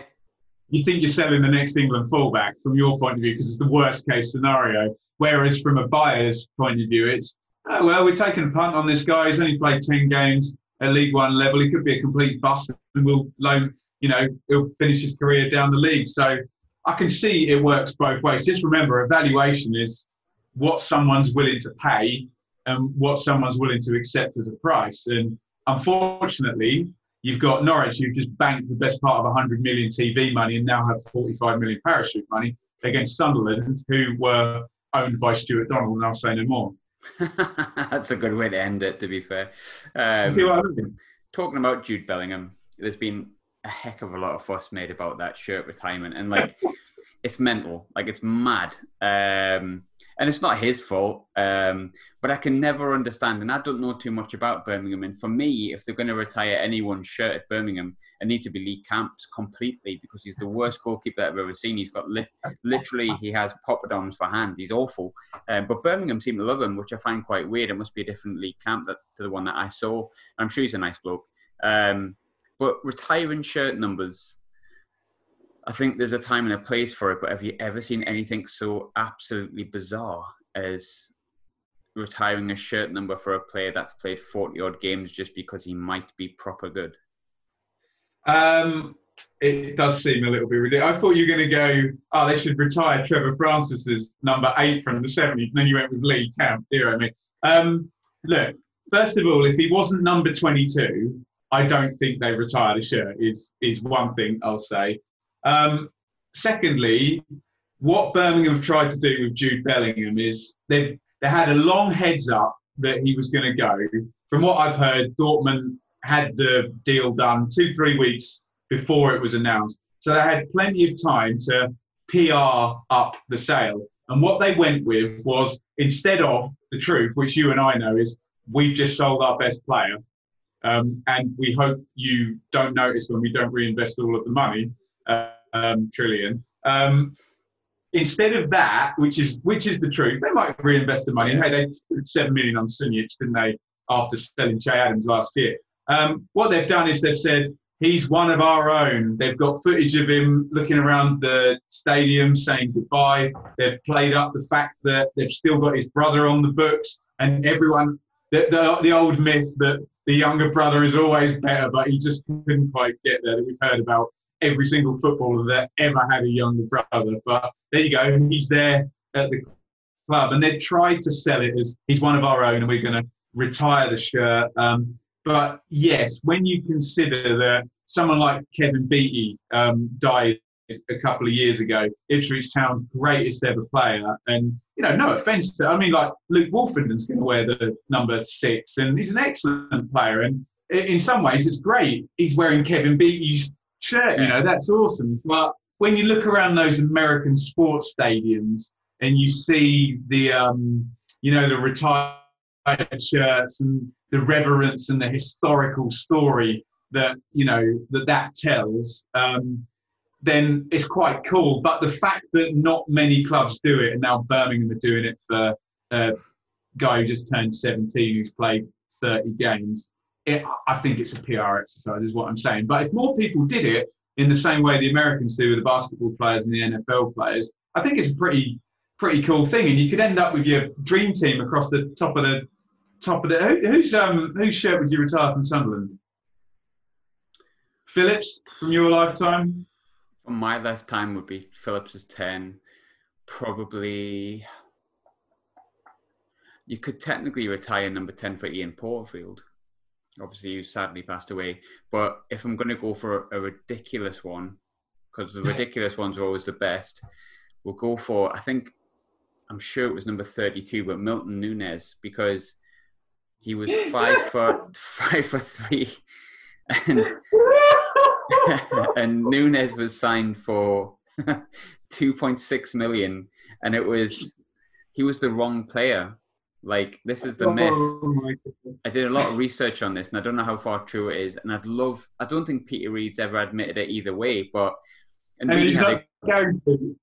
S3: you think you're selling the next England fullback from your point of view because it's the worst case scenario. Whereas from a buyer's point of view, it's oh, well, we're taking a punt on this guy. He's only played ten games at League One level. He could be a complete bust, and we'll loan. You know, he'll finish his career down the league. So I can see it works both ways. Just remember, evaluation is what someone's willing to pay and what someone's willing to accept as a price. And unfortunately, you've got Norwich who've just banked the best part of 100 million TV money and now have 45 million parachute money against Sunderland, who were owned by Stuart Donald, and I'll say no more.
S2: that's a good way to end it. To be fair. Um, talking about Jude Bellingham, there's been a heck of a lot of fuss made about that shirt retirement, and like it's mental. Like it's mad. Um, and it's not his fault. Um, but I can never understand, and I don't know too much about Birmingham. And for me, if they're going to retire anyone's shirt at Birmingham, it needs to be Lee Camps completely because he's the worst goalkeeper I've ever seen. He's got li- literally he has poppadoms for hands. He's awful. Um, but Birmingham seem to love him, which I find quite weird. It must be a different Lee Camp that, to the one that I saw. I'm sure he's a nice bloke. Um, but retiring shirt numbers I think there's a time and a place for it, but have you ever seen anything so absolutely bizarre as retiring a shirt number for a player that's played 40 odd games just because he might be proper good?
S3: Um, it does seem a little bit ridiculous. I thought you were going to go, oh, they should retire Trevor Francis's number eight from the 70s, and then you went with Lee Camp. Dear me. Um, look, first of all, if he wasn't number 22, I don't think they retire the shirt, is, is one thing I'll say. Um, secondly, what Birmingham have tried to do with Jude Bellingham is they they had a long heads up that he was going to go. From what I've heard, Dortmund had the deal done two three weeks before it was announced, so they had plenty of time to PR up the sale. And what they went with was instead of the truth, which you and I know is we've just sold our best player, um, and we hope you don't notice when we don't reinvest all of the money um, trillion. Um, instead of that, which is which is the truth, they might reinvest the money. Hey, they spent seven million on Sunjic, didn't they? After selling Che Adams last year, um, what they've done is they've said he's one of our own. They've got footage of him looking around the stadium saying goodbye. They've played up the fact that they've still got his brother on the books, and everyone. The, the, the old myth that the younger brother is always better, but he just couldn't quite get there that we've heard about every single footballer that ever had a younger brother. But there you go, he's there at the club, and they've tried to sell it as he's one of our own, and we're going to retire the shirt. Um, but yes, when you consider that someone like Kevin Beattie um, died a couple of years ago, Ipswich Town's greatest ever player, and you know, no offence to, I mean, like Luke Woolfenden's going to wear the number six, and he's an excellent player, and in some ways, it's great. He's wearing Kevin Beattie's shirt. You know, that's awesome. But when you look around those American sports stadiums and you see the, um, you know, the retired shirts and the reverence and the historical story that you know that that tells, um, then it's quite cool. But the fact that not many clubs do it, and now Birmingham are doing it for a guy who just turned 17, who's played 30 games, it, I think it's a PR exercise, is what I'm saying. But if more people did it in the same way the Americans do with the basketball players and the NFL players, I think it's a pretty pretty cool thing. And you could end up with your dream team across the top of the top of the. Who, who's um whose shirt would you retire from Sunderland? Phillips from your lifetime.
S2: From my lifetime would be Phillips's ten. Probably. You could technically retire number ten for Ian Porterfield obviously who sadly passed away. But if I'm going to go for a, a ridiculous one, because the ridiculous ones are always the best, we'll go for I think I'm sure it was number 32, but Milton Nunez because he was five foot five foot three, and and Nunez was signed for 2.6 million, and it was he was the wrong player like this is the myth. I did a lot of research on this, and I don't know how far true it is. And I'd love. I don't think Peter Reid's ever admitted it either way, but
S3: and, and he's not guaranteed.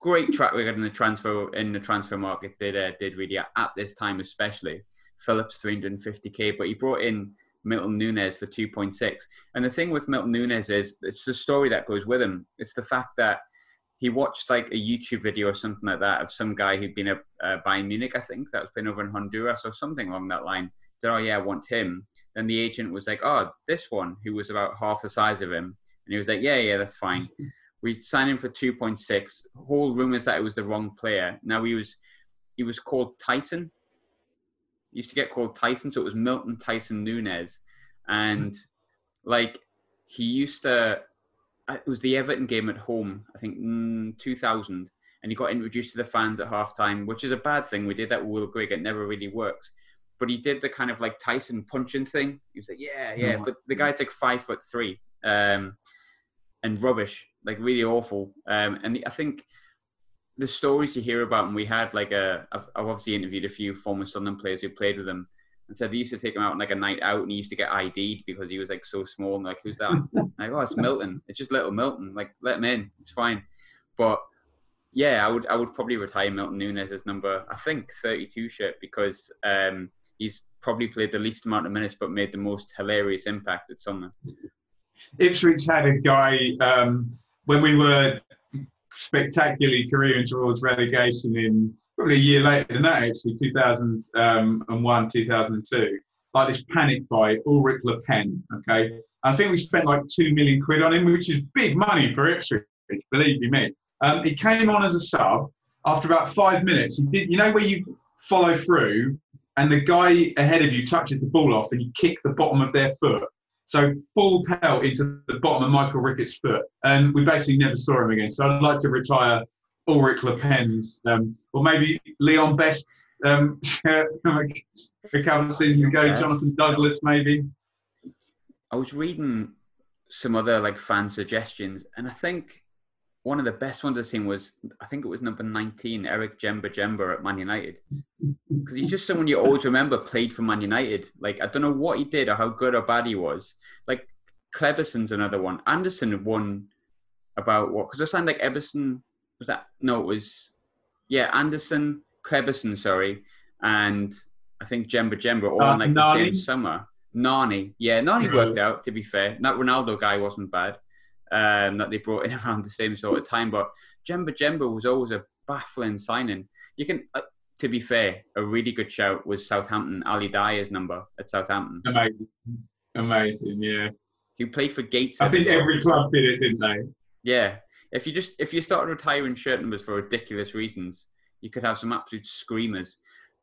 S2: Great track record in the transfer in the transfer market. Did uh, did really at, at this time especially. Phillips 350k, but he brought in Milton Nunez for 2.6. And the thing with Milton Nunez is it's the story that goes with him. It's the fact that he watched like a YouTube video or something like that of some guy who'd been a uh, Bayern Munich, I think that was been over in Honduras or something along that line. Said, "Oh yeah, I want him." Then the agent was like, "Oh, this one who was about half the size of him," and he was like, "Yeah, yeah, that's fine." We signed him for two point six. Whole rumors that it was the wrong player. Now he was he was called Tyson. He used to get called Tyson, so it was Milton Tyson Nunez, and like he used to it was the Everton game at home, I think mm, 2000, and he got introduced to the fans at halftime, which is a bad thing. We did that with Will Grigg, it never really works. But he did the kind of like Tyson punching thing. He was like, yeah, yeah. Mm. But the guy's like five foot three um, and rubbish. like really awful. Um, and I think the stories you hear about, and we had like a, I've, I've obviously interviewed a few former Sunderland players who played with him, and said they used to take him out on like a night out, and he used to get ID'd because he was like so small, and like who's that? like oh, it's Milton. It's just little Milton. Like let him in. It's fine. But yeah, I would I would probably retire Milton Nunez as number I think 32 shirt because um, he's probably played the least amount of minutes but made the most hilarious impact at Sunderland.
S3: Ipswich had a guy um, when we were spectacularly careering towards relegation in probably a year later than that, actually, 2001, 2002. Like this panic buy, Ulrich Le Pen. Okay, I think we spent like two million quid on him, which is big money for Ipswich. Believe you me. Um, he came on as a sub. After about five minutes, he did. You know where you follow through, and the guy ahead of you touches the ball off, and you kick the bottom of their foot. So full pelt into the bottom of Michael Rickett's foot, and we basically never saw him again. So I'd like to retire Ulrich Le Pen's, um, or maybe Leon Best um, a couple of seasons ago, yes. Jonathan Douglas, maybe.
S2: I was reading some other like fan suggestions, and I think one of the best ones I've seen was I think it was number nineteen, Eric Djemba-Djemba at Man United, because he's just someone you always remember played for Man United. Like I don't know what he did or how good or bad he was. Like Kleberson's another one. Anderson won about what? Because I signed like Eberson was that no it was yeah anderson kleberson sorry and i think Djemba-Djemba all uh, in like Nani. the same summer. Nani yeah nani worked out to be fair. That ronaldo guy wasn't bad um, that they brought in around the same sort of time but Djemba-Djemba was always a baffling signing. You can uh, to be fair a really good shout was southampton ali dia's number at southampton.
S3: Amazing. Amazing yeah.
S2: He played for gates
S3: i think every club did it didn't they?
S2: Yeah if you just if you start retiring shirt numbers for ridiculous reasons, you could have some absolute screamers.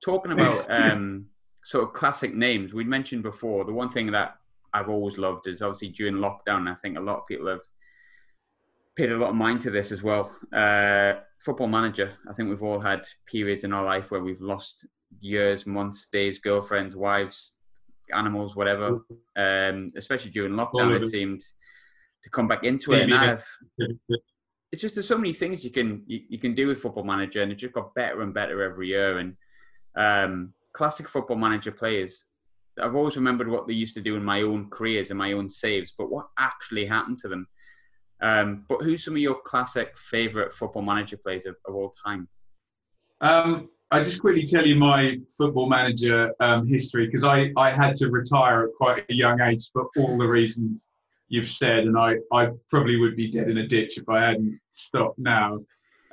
S2: Talking about um, sort of classic names, we'd mentioned before. The one thing that I've always loved is obviously during lockdown. I think a lot of people have paid a lot of mind to this as well. Uh, football manager. I think we've all had periods in our life where we've lost years, months, days, girlfriends, wives, animals, whatever. Um, especially during lockdown, it seemed to come back into it. And I've it's just there's so many things you can you, you, can do with Football Manager, and it just got better and better every year. And um, classic Football Manager players, I've always remembered what they used to do in my own careers and my own saves, but what actually happened to them. Um, but who's some of your classic favourite Football Manager players of, of all time?
S3: Um, I just quickly tell you my Football Manager um, history because I, I had to retire at quite a young age for all the reasons you've said, and I, I probably would be dead in a ditch if I hadn't stopped now.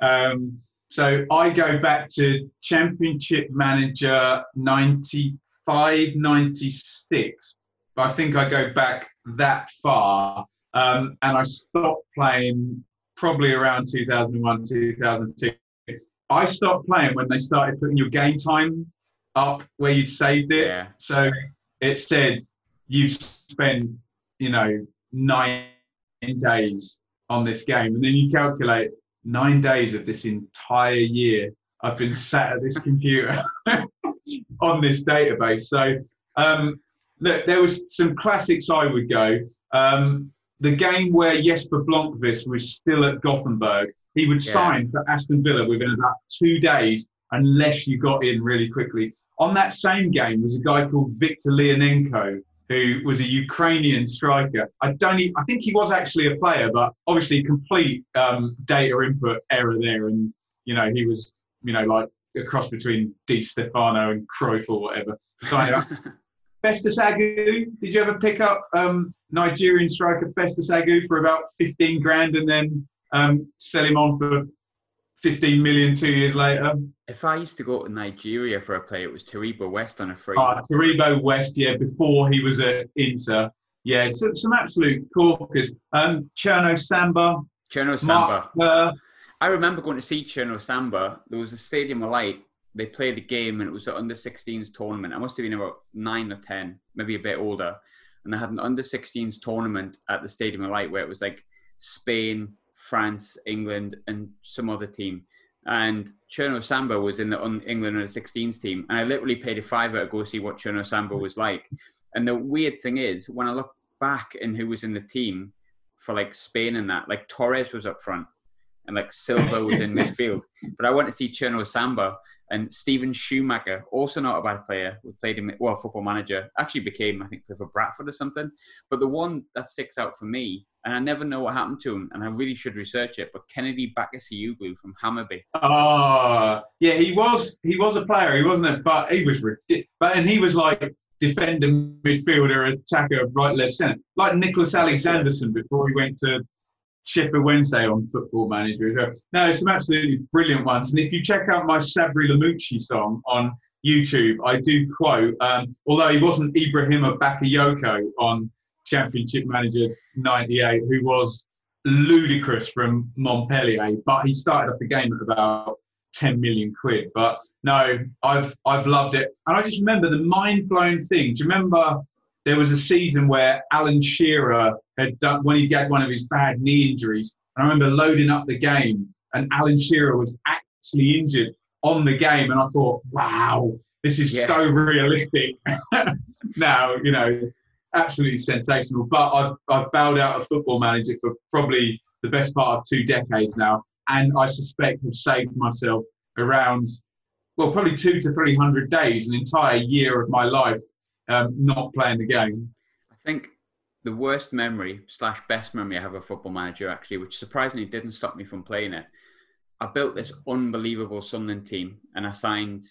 S3: Um, so I go back to Championship Manager 95, 96. But I think I go back that far. Um, and I stopped playing probably around 2001, 2002. I stopped playing when they started putting your game time up where you'd saved it. Yeah. So it said you've spent, you know, nine days on this game. And then you calculate nine days of this entire year I've been sat at this computer on this database. So um, look, there was some classics I would go. Um, the game where Jesper Blomqvist was still at Gothenburg, he would yeah. sign for Aston Villa within about two days unless you got in really quickly. On that same game was a guy called Viktor Leonenko, who was a Ukrainian striker. I don't. Even, I think he was actually a player, but obviously complete um, data input error there, and you know he was you know like a cross between Di Stefano and Cruyff or whatever. Festus Agu, did you ever pick up um, Nigerian striker Festus Agu for about 15 grand and then um, sell him on for 15 million two years later.
S2: If I used to go to Nigeria for a play, it was Taribo West on a free.
S3: Ah, Taribo West, yeah, before he was at Inter. Yeah, some, some absolute corkers. Um, Cherno Samba.
S2: Cherno Samba. Mark, I remember going to see Cherno Samba. There was a Stadium alight. They played the game and it was an under 16s tournament. I must have been about nine or 10, maybe a bit older. And they had an under 16s tournament at the Stadium of Light where it was like Spain, France, England, and some other team. And Cherno Samba was in the England under 16s team. And I literally paid a fiver to go see what Cherno Samba was like. And the weird thing is, when I look back and who was in the team, for like Spain and that. Like Torres was up front and like Silva was in midfield. But I went to see Cherno Samba and Steven Schumacher, also not a bad player, who played in well football manager, actually became I think for Bradford or something. But the one that sticks out for me, and I never know what happened to him, and I really should research it. But Kennedy Bakircioglu from Hammarby.
S3: Ah, yeah, he was he was a player, he wasn't it? But he was ridiculous. But and he was like defender, midfielder, attacker, right, left, centre, like Niclas Alexandersson before he went to Sheffield Wednesday on Football Manager. No, some absolutely brilliant ones. And if you check out my Sabri Lamouchi song on YouTube, I do quote, um, although he wasn't Ibrahima Bakayoko on Championship Manager 98, who was ludicrous from Montpellier, but he started off the game at about 10 million quid. But no, I've I've loved it. And I just remember the mind blowing thing. Do you remember there was a season where Alan Shearer had done when he had one of his bad knee injuries. And I remember loading up the game, and Alan Shearer was actually injured on the game, and I thought, wow, this is yeah. so realistic. now, you know, absolutely sensational. But I've I've bowed out of football manager for probably the best part of two decades now, and I suspect have saved myself around well, probably two to three hundred days, an entire year of my life um, not playing the game.
S2: I think the worst memory slash best memory I have of Football Manager actually, which surprisingly didn't stop me from playing it. I built this unbelievable Sunderland team, and I signed.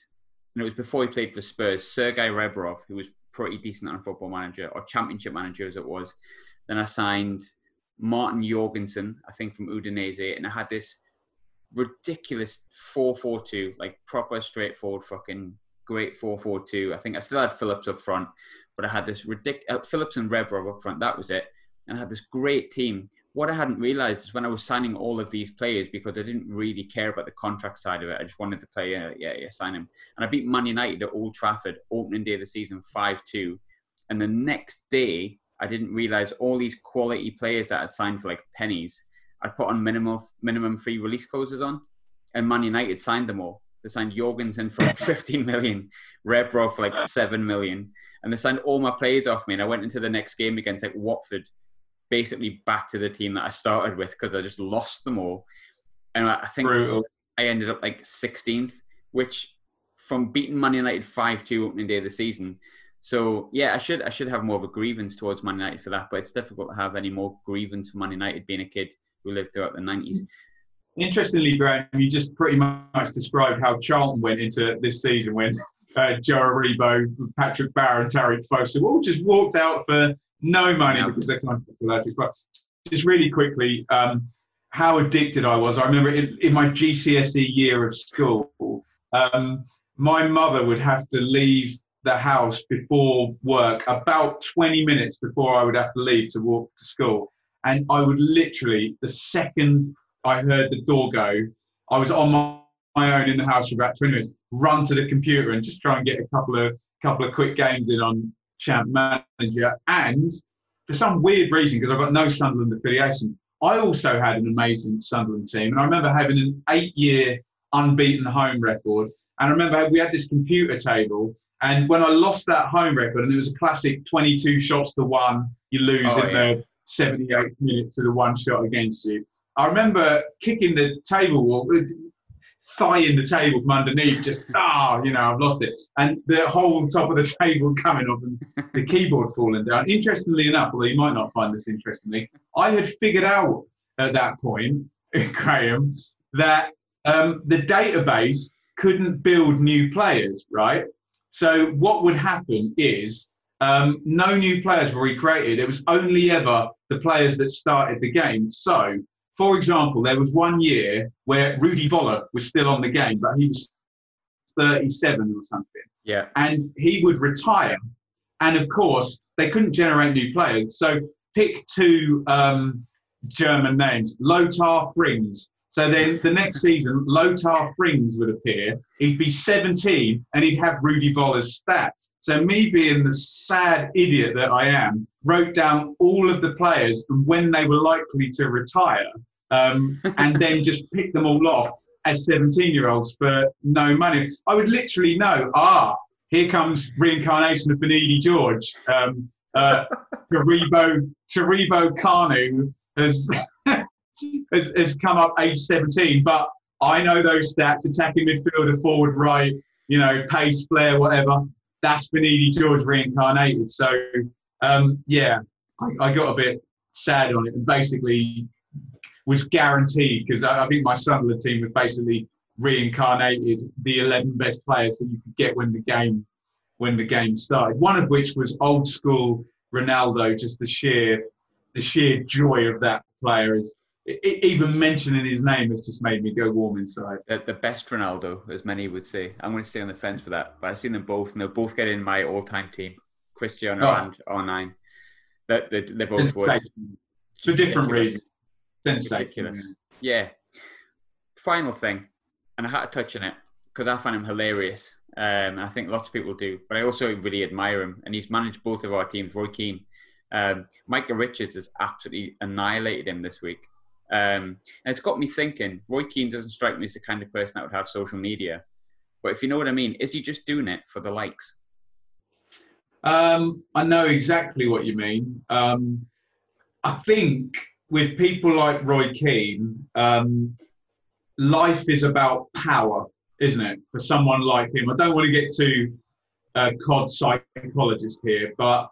S2: And it was before he played for Spurs, Sergei Rebrov, who was pretty decent on Football Manager or Championship Manager as it was. Then I signed Martin Jorgensen, I think from Udinese, and I had this ridiculous 4-4-2, like proper straightforward fucking great 4-4-2. I think I still had Phillips up front, but I had this ridiculous uh, Phillips and Rebrov up front. That was it, and I had this great team. What I hadn't realised is when I was signing all of these players because I didn't really care about the contract side of it. I just wanted to play, uh, yeah, yeah, sign him. And I beat Man United at Old Trafford opening day of the season five two, and the next day I didn't realise all these quality players that I'd signed for like pennies. I put on minimal minimum free release clauses on, and Man United signed them all. They signed Jorgensen for like 15 million, Rebrov for like 7 million. And they signed all my players off me. And I went into the next game against like Watford, basically back to the team that I started with because I just lost them all. And I think Brutal. I ended up like 16th, which from beating Man United 5 2 opening day of the season. So yeah, I should I should have more of a grievance towards Man United for that, but it's difficult to have any more grievance for Man United being a kid who lived throughout the 90s.
S3: Interestingly, Graham, you just pretty much described how Charlton went into this season when uh, Joe Aribo, Patrick Bauer, and Tariq Fosu all just walked out for no money yeah. because they can't afford But just really quickly, um, how addicted I was. I remember in, in my GCSE year of school, um, my mother would have to leave the house before work about 20 minutes before I would have to leave to walk to school. And I would literally, the second I heard the door go. I was on my, my own in the house for about 20 minutes, run to the computer and just try and get a couple of couple of quick games in on Champ Manager. And for some weird reason, because I've got no Sunderland affiliation, I also had an amazing Sunderland team. And I remember having an eight year unbeaten home record. And I remember we had this computer table. And when I lost that home record, and it was a classic 22 shots to one, you lose oh, in yeah. the 78th minute to the one shot against you. I remember kicking the table, thigh the table from underneath, just ah, you know, I've lost it, and the whole top of the table coming off and the keyboard falling down. Interestingly enough, although you might not find this interestingly, I had figured out at that point, Graham, that um, the database couldn't build new players, right? So what would happen is um, no new players were recreated. It was only ever the players that started the game. So for example, there was one year where Rudi Voller was still on the game, but he was 37 or something.
S2: Yeah.
S3: And he would retire. And of course, they couldn't generate new players. So pick two um, German names Lothar Frings. So then the next season, Lothar Frings would appear. He'd be 17 and he'd have Rudi Voller's stats. So, me being the sad idiot that I am, wrote down all of the players and when they were likely to retire, um, and then just picked them all off as 17 year olds for no money. I would literally know, ah, here comes reincarnation of Finidi George. Um, uh, Taribo, Taribo Kanu has, has has come up age 17. But I know those stats: attacking midfielder, forward, right, you know, pace, flair, whatever. That's Finidi George reincarnated. So um, yeah, I, I got a bit sad on it and basically was guaranteed because I, I think my Sunderland team was basically reincarnated the 11 best players that you could get when the game when the game started. One of which was old school Ronaldo, just the sheer the sheer joy of that player is even mentioning his name has just made me go warm inside.
S2: The, the, best Ronaldo, as many would say. I'm going to stay on the fence for that, but I've seen them both, and they'll both get in my all-time team, Cristiano oh. and R9. That they, they, both would.
S3: For different reasons. Ridiculous.
S2: Yeah. Final thing, and I had to touch on it because I find him hilarious. Um, I think lots of people do, but I also really admire him. And he's managed both of our teams. Roy Keane, um, Micah Richards has absolutely annihilated him this week. Um, and it's got me thinking. Roy Keane doesn't strike me as the kind of person that would have social media, but if you know what I mean, is he just doing it for the likes?
S3: Um, I know exactly what you mean. Um, I think with people like Roy Keane, um, life is about power, isn't it? For someone like him, I don't want to get too uh, cod psychologist here, but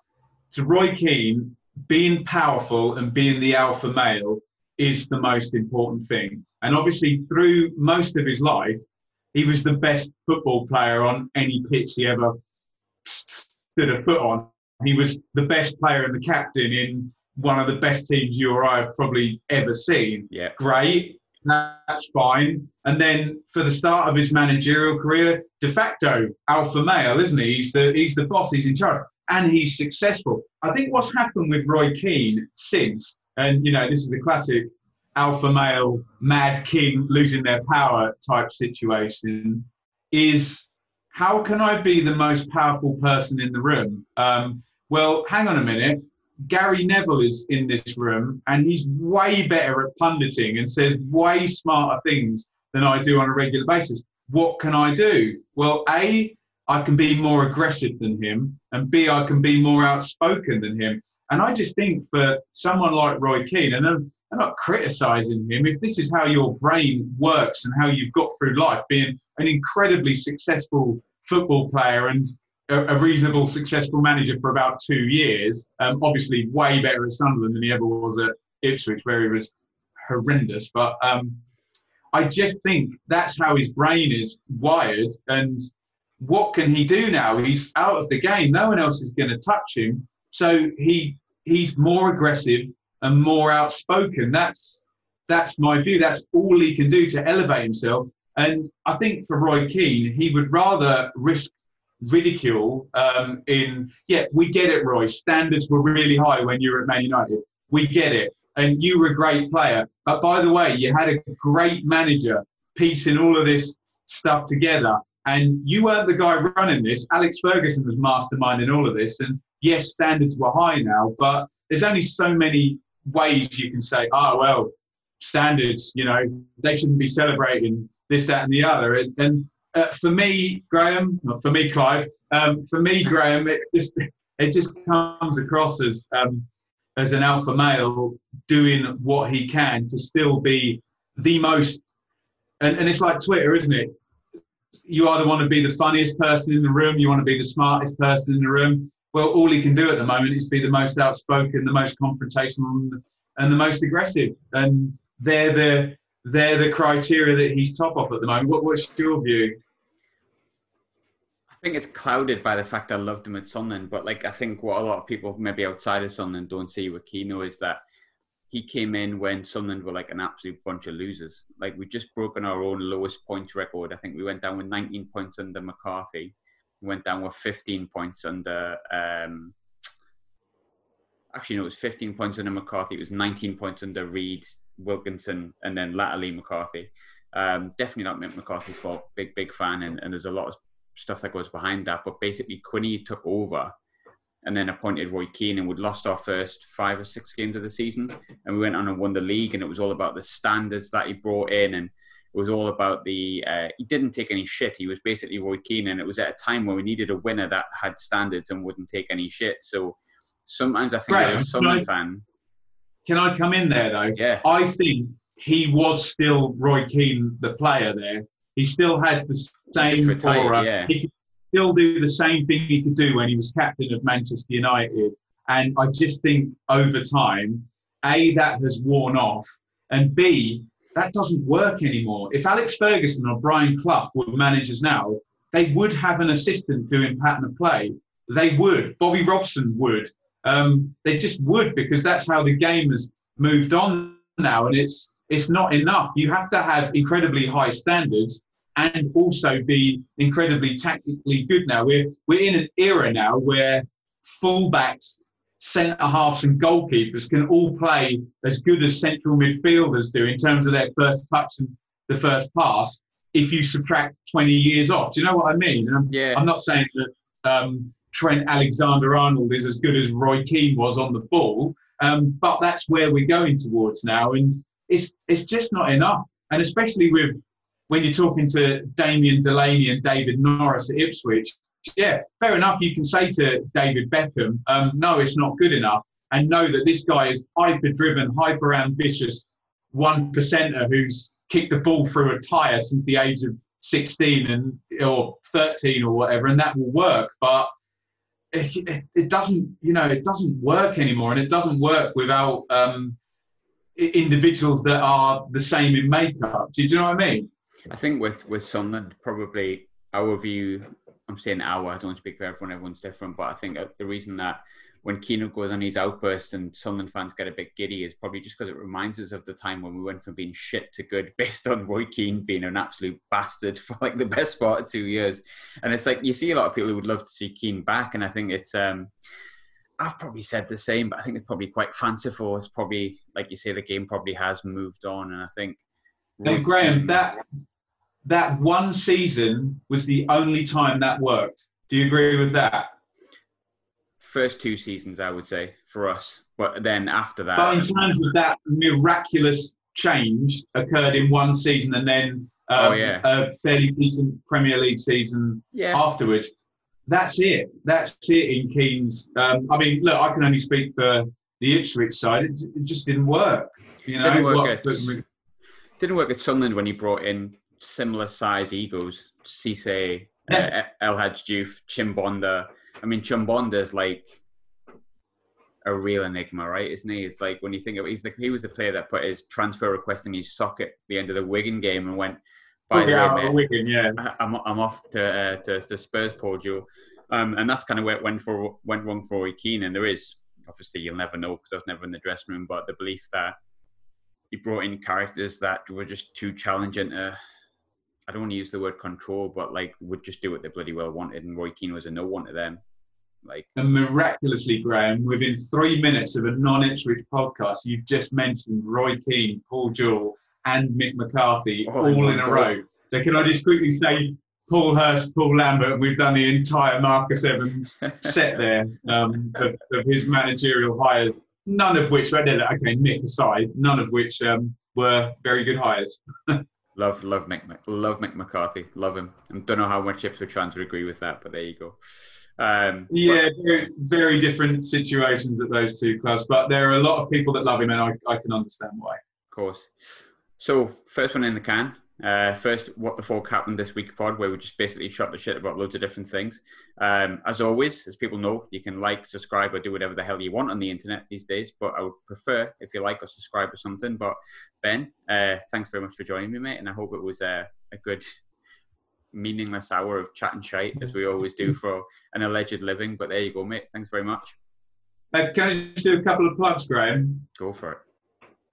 S3: to Roy Keane, being powerful and being the alpha male is the most important thing. And obviously, through most of his life, he was the best football player on any pitch he ever stood a foot on. He was the best player and the captain in one of the best teams you or I have probably ever seen.
S2: Yeah.
S3: Great. That's fine. And then for the start of his managerial career, de facto alpha male, isn't he? He's the he's the boss. He's in charge, and he's successful. I think what's happened with Roy Keane since, and you know, this is the classic alpha male mad king losing their power type situation, is how can I be the most powerful person in the room? Um, well, hang on a minute. Gary Neville is in this room and he's way better at punditing and says way smarter things than I do on a regular basis. What can I do? Well, A, I can be more aggressive than him, and B, I can be more outspoken than him. And I just think for someone like Roy Keane, and I'm, I'm not criticizing him, if this is how your brain works and how you've got through life, being an incredibly successful football player and a, reasonable, successful manager for about two years. Um, obviously, way better at Sunderland than he ever was at Ipswich, where he was horrendous. But um, I just think that's how his brain is wired. And what can he do now? He's out of the game. No one else is going to touch him. So he he's more aggressive and more outspoken. That's that's my view. That's all he can do to elevate himself. And I think for Roy Keane, he would rather risk ridicule um, in, yeah, we get it, Roy. Standards were really high when you were at Man United. We get it. And you were a great player. But by the way, you had a great manager piecing all of this stuff together. And you weren't the guy running this. Alex Ferguson was masterminding all of this. And yes, standards were high now, but there's only so many ways you can say, oh, well, standards, you know, they shouldn't be celebrating this, that, and the other. And, and uh, for me, Graham, for me, Clive, um, for me, Graham, it just it just comes across as um, as an alpha male doing what he can to still be the most. And, and it's like Twitter, isn't it? You either want to be the funniest person in the room, you want to be the smartest person in the room. Well, all he can do at the moment is be the most outspoken, the most confrontational, and the most aggressive. And they're the they're the criteria that he's top of at the moment. What, what's your view?
S2: I think it's clouded by the fact I loved him at Sunderland, but like I think what a lot of people maybe outside of Sunderland don't see with Keano is that he came in when Sunderland were like an absolute bunch of losers. Like we just broken our own lowest points record. I think we went down with 19 points under McCarthy. We went down with 15 points under. Um, actually, no, it was 15 points under McCarthy. It was 19 points under Reid. Wilkinson, and then latterly McCarthy. Um, definitely not Mick McCarthy's fault. Big, big fan, and, and there's a lot of stuff that goes behind that. But basically, Quinny took over and then appointed Roy Keane, and we'd lost our first five or six games of the season, and we went on and won the league, and it was all about the standards that he brought in, and it was all about the. Uh, he didn't take any shit. He was basically Roy Keane, and it was at a time where we needed a winner that had standards and wouldn't take any shit. So sometimes I think right. as a Sunderland fan,
S3: can I come in there though?
S2: Yeah.
S3: I think he was still Roy Keane, the player there. He still had the same
S2: retired,
S3: aura.
S2: yeah.
S3: He could still do the same thing he could do when he was captain of Manchester United. And I just think over time, A, that has worn off, and B, that doesn't work anymore. If Alex Ferguson or Brian Clough were managers now, they would have an assistant doing pattern of play. They would. Bobby Robson would. Um, they just would because that's how the game has moved on now, and it's it's not enough. You have to have incredibly high standards and also be incredibly tactically good now. We're we're in an era now where fullbacks, centre halves, and goalkeepers can all play as good as central midfielders do in terms of their first touch and the first pass. If you subtract 20 years off, do you know what I mean? I'm,
S2: Yeah.
S3: I'm not saying that um, Trent Alexander Arnold is as good as Roy Keane was on the ball, um, but that's where we're going towards now, and it's it's just not enough. And especially with when you're talking to Damien Delaney and David Norris at Ipswich, yeah, fair enough. You can say to David Beckham, um, no, it's not good enough, and know that this guy is hyper driven, hyper ambitious, one percenter who's kicked the ball through a tyre since the age of 16 and or 13 or whatever, and that will work. But it, it, doesn't, you know, it doesn't work anymore, and it doesn't work without um, individuals that are the same in makeup. Do you, do you know what I mean?
S2: I think with with Sunderland, probably our view. I'm saying our. I don't want to speak for everyone. Everyone's different, but I think the reason that when Keano goes on his outburst and Sunderland fans get a bit giddy is probably just because it reminds us of the time when we went from being shit to good based on Roy Keane being an absolute bastard for like the best part of two years. And it's like you see a lot of people who would love to see Keane back, and I think it's. um I've probably said the same, but I think it's probably quite fanciful. It's probably like you say, the game probably has moved on, and I think. Roy
S3: Graham,
S2: Keane-
S3: that that one season was the only time that worked. Do you agree with that?
S2: First two seasons, I would say, for us. But then after that,
S3: But in terms of that miraculous change occurred in one season and then um,
S2: Oh, yeah.
S3: a fairly decent Premier League season
S2: yeah,
S3: afterwards. That's it. That's it in Keane's. Um, I mean, look, I can only speak for the Ipswich side. It, it just didn't work. You know,
S2: Didn't work
S3: What-
S2: at- didn't work at Sunderland when he brought in similar size egos, Cisse, uh, El Hadj Diouf, Chimbonda. I mean, Chimbonda's like a real enigma, right? Isn't he? It's like when you think of he's the, he was the player that put his transfer request in his socket at the end of the Wigan game and went, by the
S3: Probably out
S2: way, mate,
S3: Wigan, yeah.
S2: I'm I'm off to uh, to, to Spurs, Paul Jewell, um, and that's kind of where it went for went wrong for Roy Keane. And there is obviously you'll never know because I was never in the dressing room, but the belief that he brought in characters that were just too challenging to. I don't want to use the word control, but like would just do what they bloody well wanted, and Roy Keane was a no one to them. Like
S3: And miraculously, Graham, within three minutes of a non-Ipswich podcast, you've just mentioned Roy Keane, Paul Jewell, and Mick McCarthy
S2: Oh,
S3: all in a row. So can I just quickly say, Paul Hurst, Paul Lambert, and we've done the entire Marcus Evans set there um, of, of his managerial hires. None of which, okay, Mick aside, none of which um, were very good hires.
S2: Love, love Mick, love Mick McCarthy, love him. I don't know how much Ipswich fans would agree with that, but there you go. Um, but-
S3: Yeah, very, very different situations at those two clubs, but there are a lot of people that love him, and I, I can understand why.
S2: Of course. So, first one in the can. Uh, first, what the fork happened this week pod, where we just basically shot the shit about loads of different things. Um, as always, as people know, you can like, subscribe, or do whatever the hell you want on the internet these days. But I would prefer if you like or subscribe or something. But Ben, uh, thanks very much for joining me, mate, and I hope it was uh, a good, meaningless hour of chat and shite as we always do for an alleged living. But there you go, mate. Thanks very much.
S3: Uh, can I just do a couple of plugs, Graham?
S2: Go for it.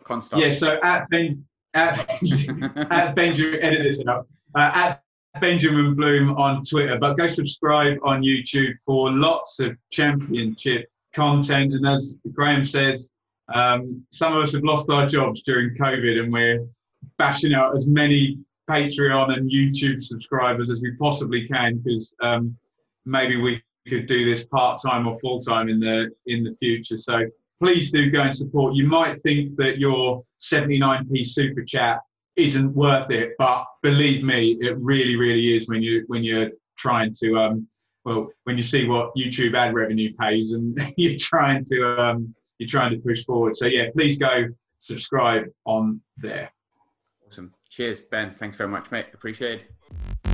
S2: Can't.
S3: Yeah, so at Ben, at, at Benjamin, edit this out. Uh, at Benjamin Bloom on Twitter, but go subscribe on YouTube for lots of championship content. And as Graham says, um, some of us have lost our jobs during COVID, and we're bashing out as many Patreon and YouTube subscribers as we possibly can because um, maybe we could do this part time or full time in the in the future. So please do go and support. You might think that your 79p super chat isn't worth it, but believe me, it really, really is when you when you're trying to um well when you see what YouTube ad revenue pays and you're trying to um you're trying to push forward. So yeah, please go subscribe on there.
S2: Awesome. Cheers, Ben. Thanks very much, mate. Appreciate it.